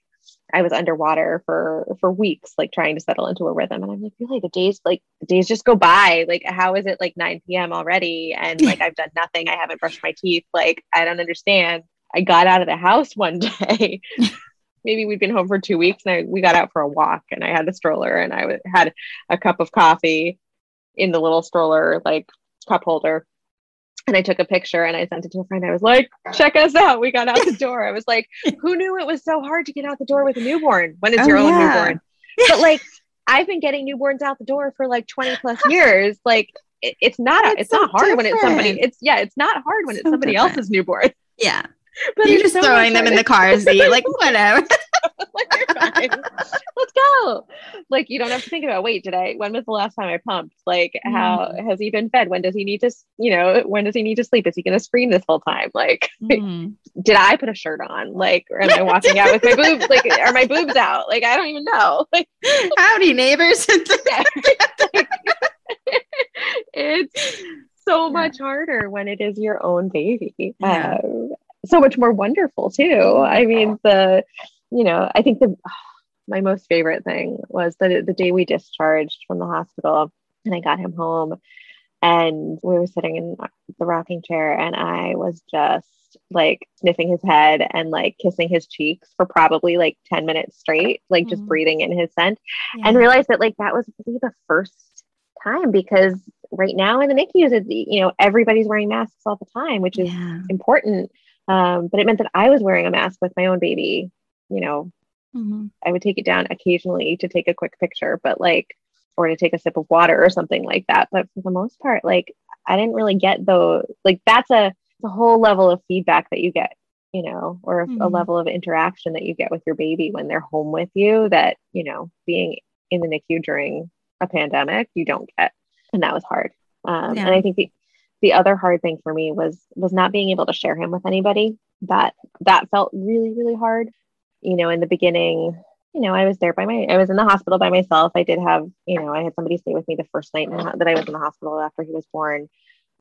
I was underwater for for weeks, like trying to settle into a rhythm. And I'm like, really, the days like the days just go by. Like, how is it like 9 p.m. already? And like I've done nothing. I haven't brushed my teeth. Like, I don't understand. I got out of the house one day. Maybe we'd been home for two weeks, and I, we got out for a walk. And I had the stroller, and I w- had a cup of coffee in the little stroller like cup holder and I took a picture and I sent it to a friend. I was like, check us out. We got out the door. I was like, who knew it was so hard to get out the door with a newborn when it's oh, your own yeah. newborn? But like, I've been getting newborns out the door for like 20 plus years. Like, it, it's not, it's, it's so not hard different. when it's somebody, it's, yeah, it's not hard when so it's somebody different. else's newborn. Yeah. But You're just throwing them in the car seat, like whatever. like. Let's go. Like you don't have to think about wait, did I when was the last time I pumped? Like mm. how has he been fed? When does he need to, you know, when does he need to sleep? Is he gonna scream this whole time? Like mm. did I put a shirt on? Like or am I walking out with my boobs? Like are my boobs out? Like I don't even know. Like howdy neighbors. it's so much harder when it is your own baby. Yeah. Um, so much more wonderful too. I mean, the, you know, I think the, my most favorite thing was the, the day we discharged from the hospital and I got him home and we were sitting in the rocking chair and I was just like sniffing his head and like kissing his cheeks for probably like 10 minutes straight, like mm-hmm. just breathing in his scent yeah. and realized that like that was really the first time because right now in the NICUs, you know, everybody's wearing masks all the time, which is yeah. important. Um, but it meant that I was wearing a mask with my own baby. You know, mm-hmm. I would take it down occasionally to take a quick picture, but like, or to take a sip of water or something like that. But for the most part, like, I didn't really get the like that's a, a whole level of feedback that you get, you know, or mm-hmm. a level of interaction that you get with your baby when they're home with you that, you know, being in the NICU during a pandemic, you don't get. And that was hard. Um, yeah. And I think the, the other hard thing for me was was not being able to share him with anybody. That that felt really really hard. You know in the beginning you know i was there by my i was in the hospital by myself. I did have you know i had somebody stay with me the first night that i was in the hospital after he was born.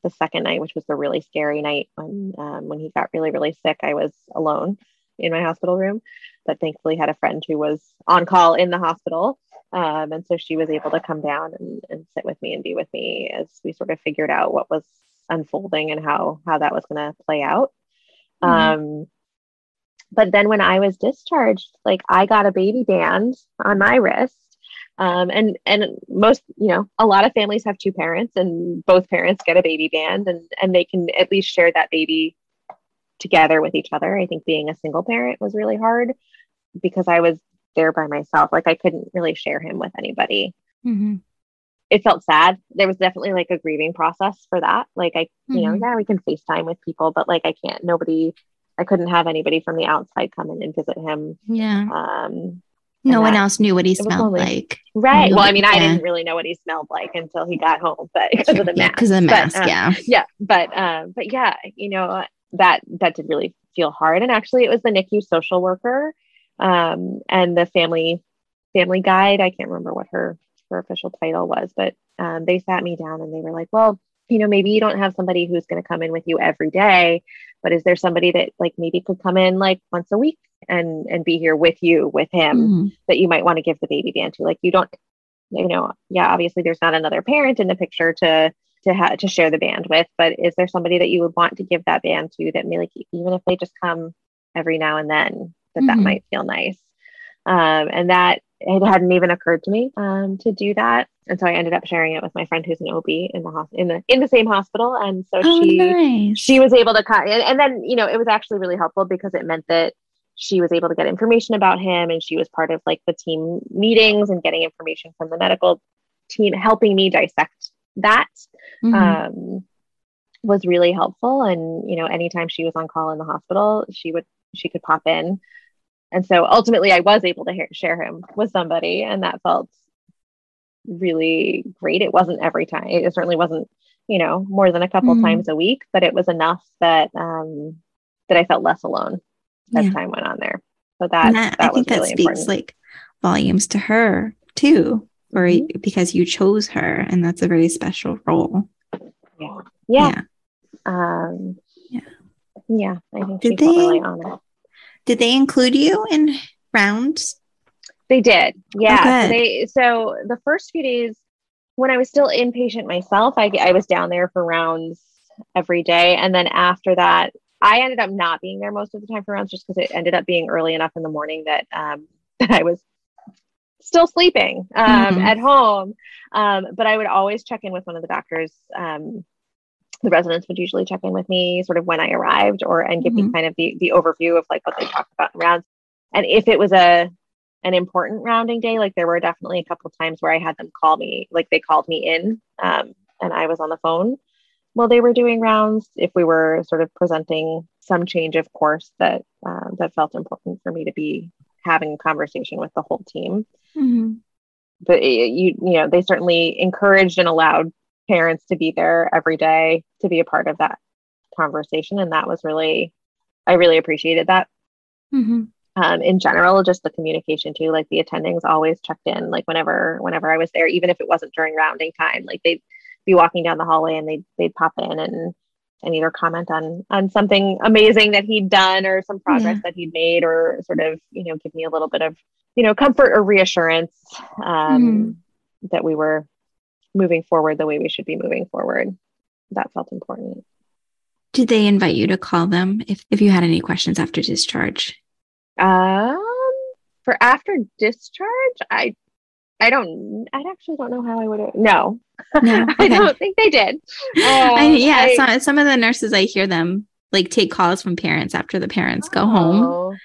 The second night which was the really scary night when um, when he got really really sick i was alone in my hospital room. But thankfully had a friend who was on call in the hospital. Um, and so she was able to come down and, and sit with me and be with me as we sort of figured out what was unfolding and how how that was going to play out. Mm-hmm. um but then when i was discharged like i got a baby band on my wrist. Um, and and most you know a lot of families have two parents and both parents get a baby band and and they can at least share that baby together with each other. I think being a single parent was really hard because i was there by myself. Like i couldn't really share him with anybody. Mm-hmm it felt sad. There was definitely like a grieving process for that. Like I, mm-hmm. you know, mm-hmm. yeah, we can FaceTime with people, but like I can't, nobody, I couldn't have anybody from the outside come in and visit him. Yeah. Um, no one else knew what he smelled like. Right. Well, I mean, yeah. I didn't really know what he smelled like until he got home, but because of the mask. Because yeah, of the mask, but, um, yeah. Yeah. But um, but yeah, you know, that that did really feel hard. And actually it was the NICU social worker Um, and the family family guide, I can't remember what her her official title was, but um, they sat me down and they were like, well, you know, maybe you don't have somebody who's going to come in with you every day, but is there somebody that like maybe could come in like once a week and and be here with you with him mm-hmm. that you might want to give the baby band to? Like you don't, you know, yeah, obviously there's not another parent in the picture to to have to share the band with, but is there somebody that you would want to give that band to that may like even if they just come every now and then that mm-hmm. that might feel nice. Um, and that it hadn't even occurred to me um, to do that and so I ended up sharing it with my friend who's an OB in the in the in the same hospital, and so oh, she nice. she was able to cut. And, and then you know it was actually really helpful because it meant that she was able to get information about him, and she was part of like the team meetings and getting information from the medical team, helping me dissect that. Mm-hmm. Um, was really helpful and you know anytime she was on call in the hospital she would she could pop in and so ultimately i was able to hear, share him with somebody and that felt really great. It wasn't every time. It certainly wasn't, you know, more than a couple mm-hmm. times a week, but it was enough that um that I felt less alone as yeah. time went on there. So that, that, that I think that really speaks important. like volumes to her too, or mm-hmm. because you chose her and that's a very special role. Yeah. Yeah. yeah. Um yeah. Yeah. I think did they, really Did they include you in rounds they did. Yeah. Okay. So they so the first few days when I was still inpatient myself, I I was down there for rounds every day. And then after that, I ended up not being there most of the time for rounds just because it ended up being early enough in the morning that um that I was still sleeping um, mm-hmm. at home. Um, but I would always check in with one of the doctors. The residents would usually check in with me sort of when I arrived or and give mm-hmm. me kind of the the overview of like what they talked about in rounds. And if it was a an important rounding day. Like there were definitely a couple times where I had them call me, like they called me in um, and I was on the phone while they were doing rounds. If we were sort of presenting some change of course that uh, that felt important for me to be having a conversation with the whole team. Mm-hmm. But you you know they certainly encouraged and allowed parents to be there every day to be a part of that conversation, and that was really I really appreciated that. Mm-hmm um, in general, just the communication too. Like the attendings always checked in, like whenever whenever I was there, even if it wasn't during rounding time. Like they'd be walking down the hallway and they'd they'd pop in and and either comment on on something amazing that he'd done or some progress yeah. that he'd made or sort of you know give me a little bit of you know comfort or reassurance um, mm that we were moving forward the way we should be moving forward that felt important did they invite you to call them if, if you had any questions after discharge um, for after discharge, I I don't. I actually don't know how I would. No, no okay. I don't think they did. Um, I, yeah, I, some, some of the nurses I hear them like take calls from parents after the parents oh, go home.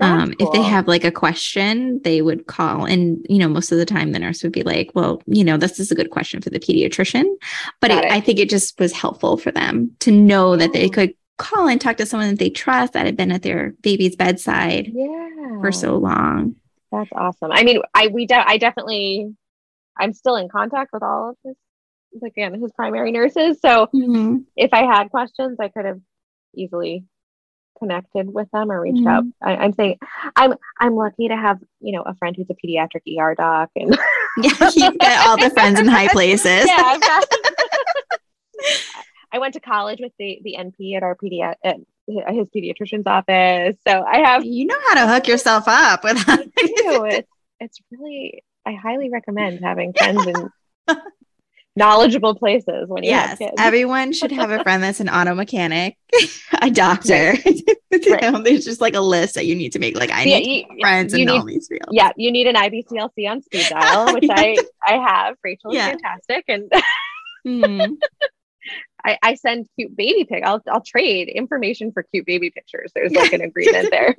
Oh, um, cool. If they have like a question, they would call, and you know, most of the time the nurse would be like, "Well, you know, this is a good question for the pediatrician," but it, it. I think it just was helpful for them to know that they could call and talk to someone that they trust that had been at their baby's bedside yeah. for so long. That's awesome. I mean, I we de- I definitely I'm still in contact with all of his again his primary nurses. So mm-hmm. if I had questions, I could have easily connected with them or reached mm-hmm. out. I, am saying I'm I'm lucky to have you know a friend who's a pediatric ER doc and yeah, you get all the friends in high places. Yeah, I went to college with the the NP at our pedi- at his pediatrician's office. So I have you know how to hook yourself up with it's, it's really I highly recommend having friends in knowledgeable places when you yes, have kids. Everyone should have a friend that's an auto mechanic, a doctor. Right. There's just like a list that you need to make. Like I yeah, need you, friends in need, all these fields. Yeah, you need an IBCLC on speed dial, which I I have. Rachel is yeah. fantastic, and mm. I, I send cute baby pic. I'll I'll trade information for cute baby pictures. There's like an agreement there.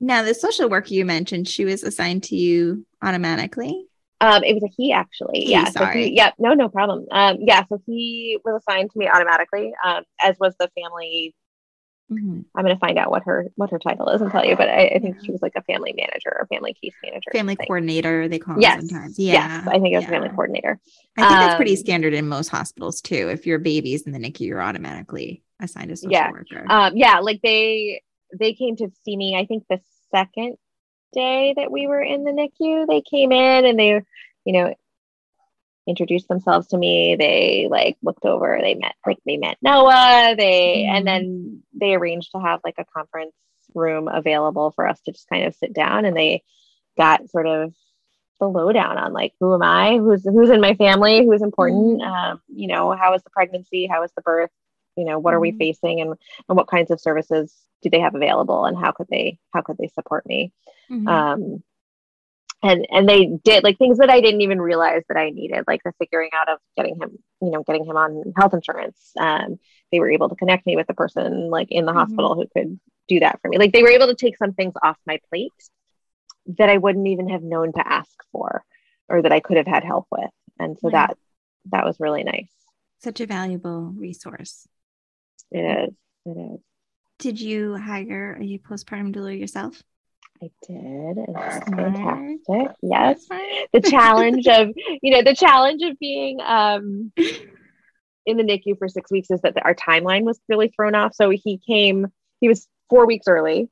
now, the social worker you mentioned, she was assigned to you automatically. Um, it was a he actually. He, yeah. Sorry. So he, yeah. No, no problem. Um, yeah. So he was assigned to me automatically, um, as was the family Mm-hmm. I'm going to find out what her what her title is and tell you. But I, I think she was like a family manager or family case manager, family coordinator. They call yes. sometimes. Yeah, yes, I think it was yeah. family coordinator. I think that's pretty um, standard in most hospitals too. If your baby's in the NICU, you're automatically assigned a social yeah. worker. Um, yeah, like they they came to see me, I think the second day that we were in the NICU, they came in and they, you know, introduced themselves to me. They like looked over, they met like they met Noah, they mm-hmm. and then they arranged to have like a conference room available for us to just kind of sit down and they got sort of the lowdown on like who am I, who's who's in my family, who's important, mm-hmm. um, you know, how was the pregnancy, how was the birth, you know, what mm-hmm. are we mm-hmm. facing and and what kinds of services do they have available and how could they how could they support me? Mm-hmm. Um, and and they did like things that I didn't even realize that I needed, like the figuring out of getting him, you know, getting him on health insurance. Um, they were able to connect me with a person like in the mm-hmm. hospital who could do that for me. Like they were able to take some things off my plate that I wouldn't even have known to ask for or that I could have had help with. And so right. that that was really nice. Such a valuable resource. It is. It is. Did you hire a postpartum doula yourself? I did. And fantastic. Yes. The challenge of, you know, the challenge of being um in the NICU for six weeks is that our timeline was really thrown off. So he came, he was four weeks early.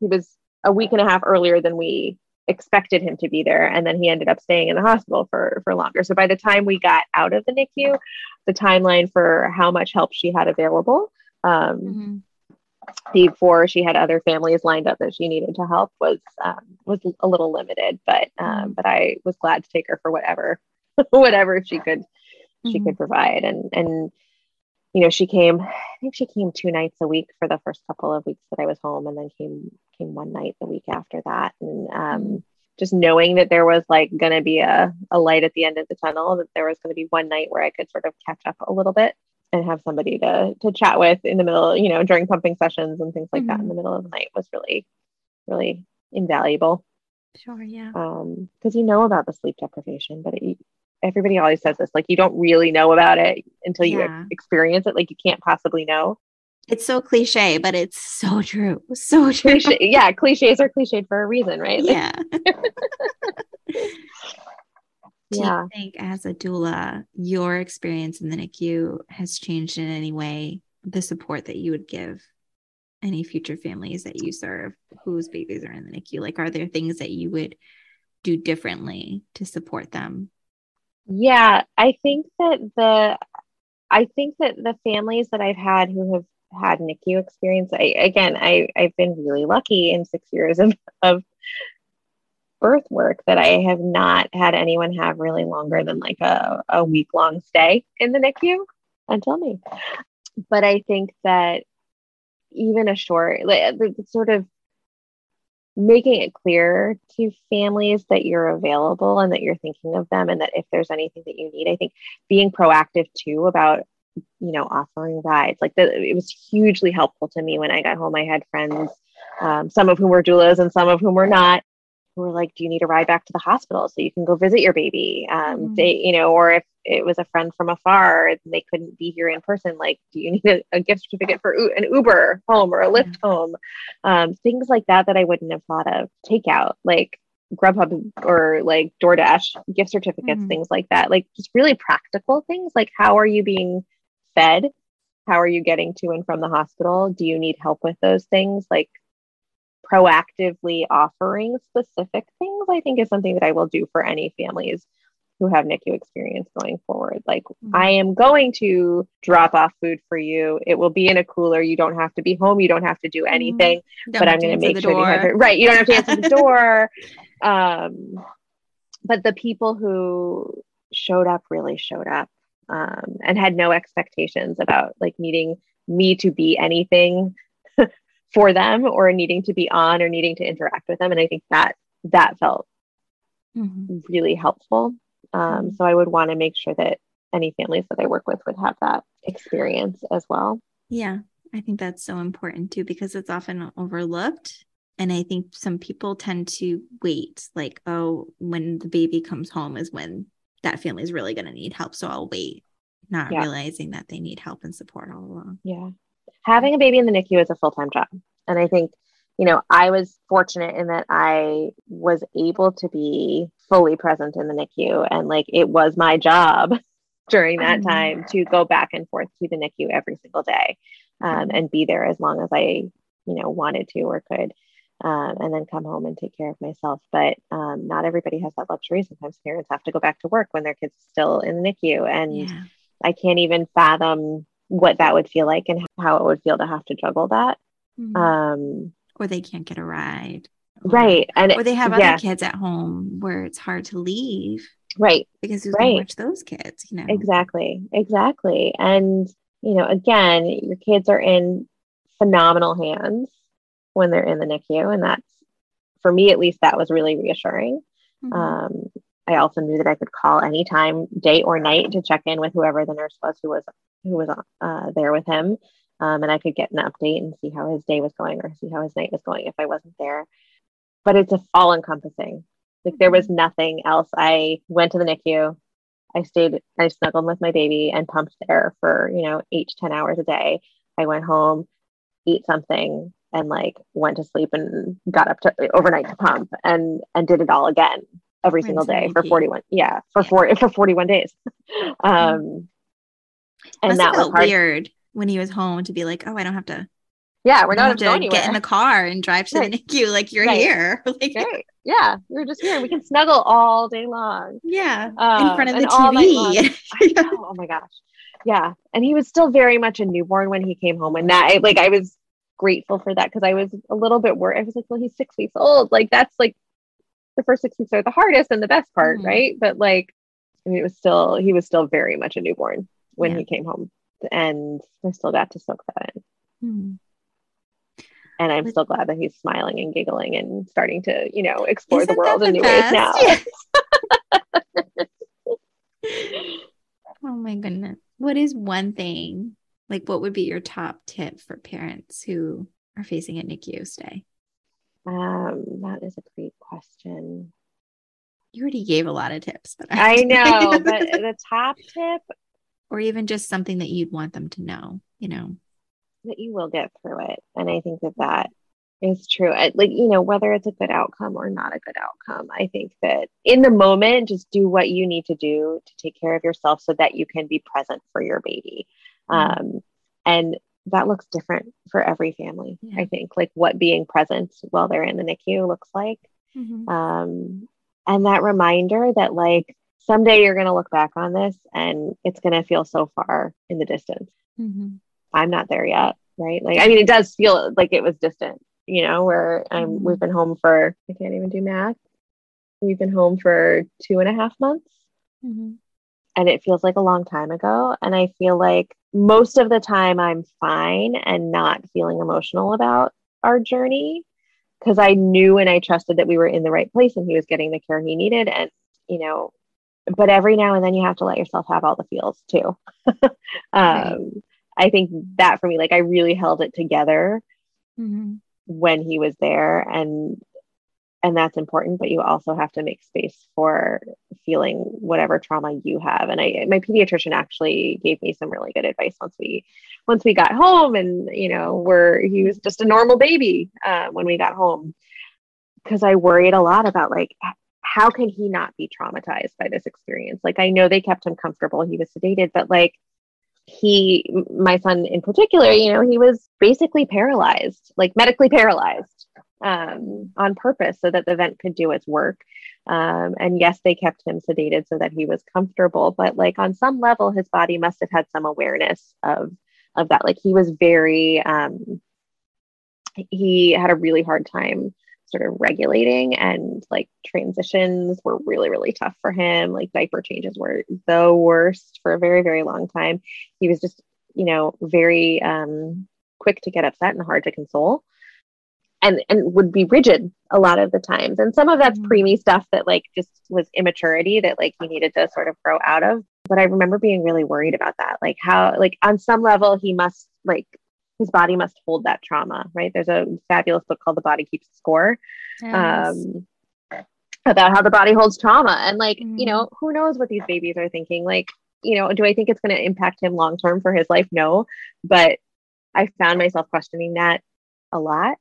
He was a week and a half earlier than we expected him to be there. And then he ended up staying in the hospital for, for longer. So by the time we got out of the NICU, the timeline for how much help she had available um, mm-hmm before she had other families lined up that she needed to help was um, was a little limited but um, mm-hmm. but I was glad to take her for whatever whatever she could mm-hmm. she could provide and and you know she came I think she came two nights a week for the first couple of weeks that I was home and then came came one night the week after that and um, mm-hmm. just knowing that there was like going to be a, a light at the end of the tunnel that there was going to be one night where I could sort of catch up a little bit and have somebody to to chat with in the middle, you know, during pumping sessions and things like mm-hmm. that in mm-hmm. the middle of the night was really, really invaluable. Sure, yeah. Um, because you know about the sleep deprivation, but it, everybody always says this, like you don't really know about it until you yeah. experience it. Like you can't possibly know. It's so cliche, but it's so true. So true. Cliche, yeah, cliches are cliched for a reason, right? Yeah. Do yeah. you think as a doula, your experience in the NICU has changed in any way the support that you would give any future families that you serve whose babies are in the NICU? Like, are there things that you would do differently to support them? Yeah, I think that the I think that the families that I've had who have had NICU experience, I again, I I've been really lucky in six years of of birth work that I have not had anyone have really longer than like a, a week long stay in the NICU until me. But I think that even a short, like, the sort of making it clear to families that you're available and that you're thinking of them and that if there's anything that you need, I think being proactive too about you know offering rides like the, it was hugely helpful to me when i got home. I had friends um, some of whom were doulas and some of whom were not who were like, "Do you need a ride back to the hospital so you can go visit your baby?" Um, mm-hmm. They, you know, or if it was a friend from afar and they couldn't be here in person, like, "Do you need a, a gift certificate for an Uber home or a Lyft mm-hmm. home?" Um, things like that that I wouldn't have thought of. Takeout, like Grubhub or like DoorDash gift certificates, mm-hmm. things like that. Like just really practical things. Like, how are you being fed? How are you getting to and from the hospital? Do you need help with those things? Like proactively offering specific things, I think is something that I will do for any families who have NICU experience going forward. Like, mm-hmm. I am going to drop off food for you. It will be in a cooler. You don't have to be home. You don't have to do mm-hmm. anything, mm-hmm. but I'm going to make sure door. you have it right. You don't have to answer the door. Um, but the people who showed up really showed up um, and had no expectations about like needing me to be anything for them or needing to be on or needing to interact with them. And I think that that felt mm-hmm. really helpful. Um, mm-hmm. so I would want to make sure that any families that I work with would have that experience as well. Yeah, I think that's so important too because it's often overlooked. And I think some people tend to wait, like, oh, when the baby comes home is when that family is really going to need help. So I'll wait, not yeah. realizing that they need help and support all along. Yeah having a baby in the NICU is a full time job. And I think, you know, I was fortunate in that I was able to be fully present in the NICU. And like it was my job during that mm-hmm. time to go back and forth to the NICU every single day um, and be there as long as I you know, wanted to or could. Um, and then come home and take care of myself. But um, not everybody has that luxury. Sometimes parents have to go back to work when their kids still in the NICU, and yeah. I can't even fathom what that would feel like and how it would feel to have to juggle that. Mm-hmm. Um, or they can't get a ride, or, right? And or they have yeah. other kids at home where it's hard to leave, right? Because who's right. watch those kids? You know exactly, exactly. And you know, again, your kids are in phenomenal hands when they're in the NICU. And that's, for me at least, that was really reassuring. Mm-hmm. Um, I also knew that I could call anytime, day or night, to check in with whoever the nurse was who was who was uh, there with him, um, and I could get an update and see how his day was going or see how his night was going if I wasn't there. But it's a all encompassing. Like there was mm-hmm. nothing else. I went to the NICU. I stayed. I snuggled with my baby and pumped there for you know eight to ten hours a day. I went home, eat something, and like went to sleep and got up to overnight to pump and and did it all again every single day for 41 yeah for yeah. four for 41 days um mm-hmm. And Must that was hard. weird when he was home to be like oh i don't have to yeah we're not have to get in the car and drive to right. the nicu like you're right. here like right. yeah we're just here we can snuggle all day long yeah um, in front of the tv oh my gosh yeah and he was still very much a newborn when he came home and that like i was grateful for that because I was a little bit worried. I was like, well, he's six weeks old. Like that's like the first six weeks are the hardest and the best part, mm-hmm. right? But like, I mean, it was still he was still very much a newborn when yeah. he came home, and I still got to soak that in. Mm-hmm. And I'm still glad that he's smiling and giggling and starting to, you know, explore Isn't the world in new ways now. oh my goodness. What is one thing like, what would be your top tip for parents who are facing a NICU stay? Um, that is a great question. You already gave a lot of tips, but I, I know, but the top tip, or even just something that you'd want them to know, you know, that you will get through it. And I think that that is true. I, like, you know, whether it's a good outcome or not a good outcome, I think that in the moment, just do what you need to do to take care of yourself so that you can be present for your baby. Mm-hmm. Um, and that looks different for every family. Yeah. I think like what being present while they're in the NICU looks like. Mm-hmm. Um, and that reminder that like someday you're going to look back on this and it's going to feel so far in the distance. Mm-hmm. I'm not there yet. Right. Like, I mean, it does feel like it was distant, you know, where I'm, mm-hmm. we've been home for, I can't even do math. We've been home for two and a half months. Mm-hmm and it feels like a long time ago. And I feel like most of the time I'm fine and not feeling emotional about our journey because I knew and I trusted that we were in the right place and he was getting the care he needed. And, you know, but every now and then you have to let yourself have all the feels too. um, right. I think that for me, like I really held it together mm-hmm. when he was there and and that's important but you also have to make space for feeling whatever trauma you have and i my pediatrician actually gave me some really good advice once we once we got home and you know where he was just a normal baby uh, when we got home because i worried a lot about like how can he not be traumatized by this experience like i know they kept him comfortable he was sedated but like he my son in particular you know he was basically paralyzed like medically paralyzed um, on purpose so that the vent could do its work. Um, and yes, they kept him sedated so that he was comfortable, but like on some level, his body must have had some awareness of of that. Like he was very, um, he had a really hard time sort of regulating and like transitions were really really tough for him. Like diaper changes were the worst for a very very long time. He was just you know very um quick to get upset and hard to console and and would be rigid a lot of the times. And some of that's mm-hmm. preemie stuff that like just was immaturity that like he needed to sort of grow out of. But i remember being really worried about that. Like how like on some level he must like his body must hold that trauma right there's a fabulous book called the body keeps the score yes. um, about how the body holds trauma and like mm-hmm. you know who knows what these babies are thinking like you know do i think it's going to impact him long term for his life no but i found myself questioning that a lot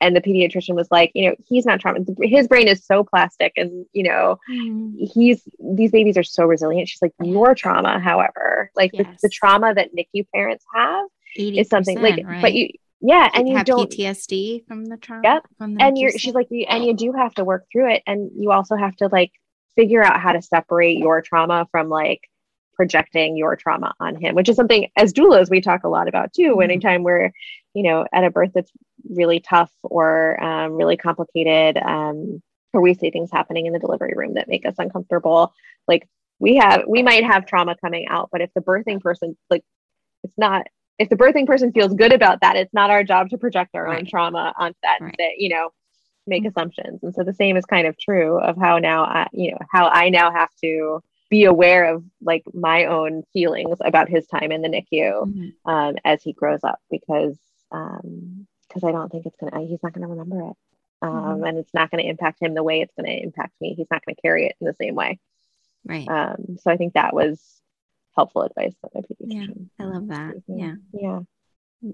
and the pediatrician was like you know he's not trauma his brain is so plastic and you know mm. he's these babies are so resilient she's like your trauma however like yes. the, the, trauma that nicu parents have is something like right? but you yeah and you have don't ptsd from the trauma yep the and you're she's like and you do have to work through it and you also have to like figure out how to separate your trauma from like projecting your trauma on him which is something as doulas we talk a lot about too mm-hmm. anytime we're you know at a birth that's really tough or um, really complicated um, or we see things happening in the delivery room that make us uncomfortable like we have we might have trauma coming out but if the birthing person like it's not if the birthing person feels good about that, it's not our job to project our right. own trauma onto that right. and you know, make mm-hmm. assumptions. And so the same is kind of true of how now I, you know, how I now have to be aware of like my own feelings about his time in the NICU mm-hmm. um, as he grows up because um because I don't think it's gonna he's not gonna remember it. Um, mm-hmm. and it's not going to impact him the way it's going to impact me. He's not going to carry it in the same way. Right. Um, so I think that was helpful advice that my pediatrician. Yeah, I love that. Yeah. Yeah.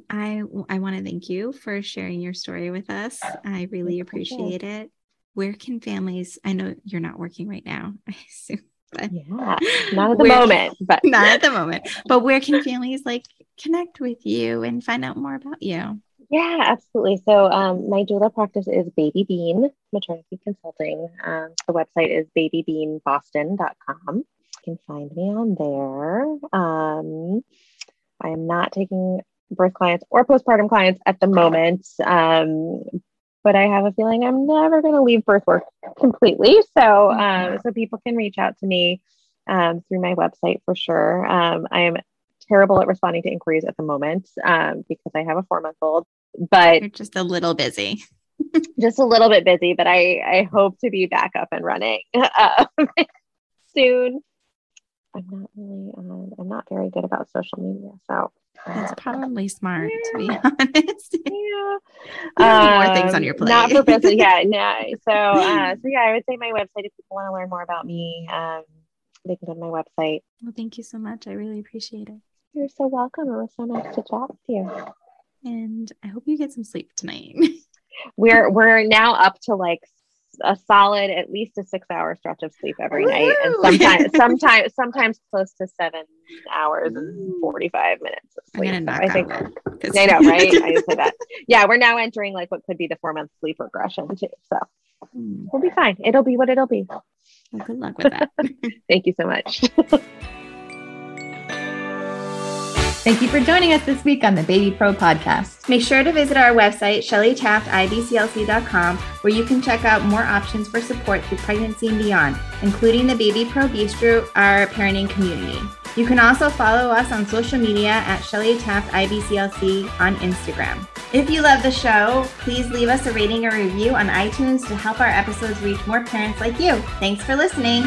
I I want to thank you for sharing your story with us. I really appreciate it. Where can families? I know you're not working right now. I assume. But yeah, not at the where, moment, but not at the moment. But where can families like connect with you and find out more about you? Yeah, absolutely. So um, my doula practice is Baby Bean Maternity Consulting. Um, the website is babybeanboston.com can find me on there. Um, I am not taking birth clients or postpartum clients at the moment, um, but I have a feeling I'm never going to leave birth work completely. So, um, so people can reach out to me um, through my website for sure. Um, I am terrible at responding to inquiries at the moment um, because I have a four month old, but you're just a little busy. just a little bit busy, but I I hope to be back up and running uh, soon. I'm not really um, I'm not very good about social media. So that's uh, probably smart yeah. to be honest. yeah. Um, more things on your plate. Not for business. yeah. No. So uh, so yeah, I would say my website if people want to learn more about me, um, they can go to my website. Well, thank you so much. I really appreciate it. You're so welcome. It was so nice to chat with you. And I hope you get some sleep tonight. we're we're now up to like a solid at least a six hour stretch of sleep every Woo! night and sometimes sometimes sometimes close to seven hours and 45 minutes of sleep. I'm I think I know, right? I say that. Yeah, we're now entering like what could be the four month sleep regression too. So mm. we'll be fine. It'll be what it'll be. Well, good luck with that. Thank you so much. Thank you for joining us this week on the Baby Pro podcast. Make sure to visit our website, shellytaftibclc.com, where you can check out more options for support through pregnancy and beyond, including the Baby Pro Bistro, our parenting community. You can also follow us on social media at Shelly Taft IBCLC on Instagram. If you love the show, please leave us a rating or review on iTunes to help our episodes reach more parents like you. Thanks for listening.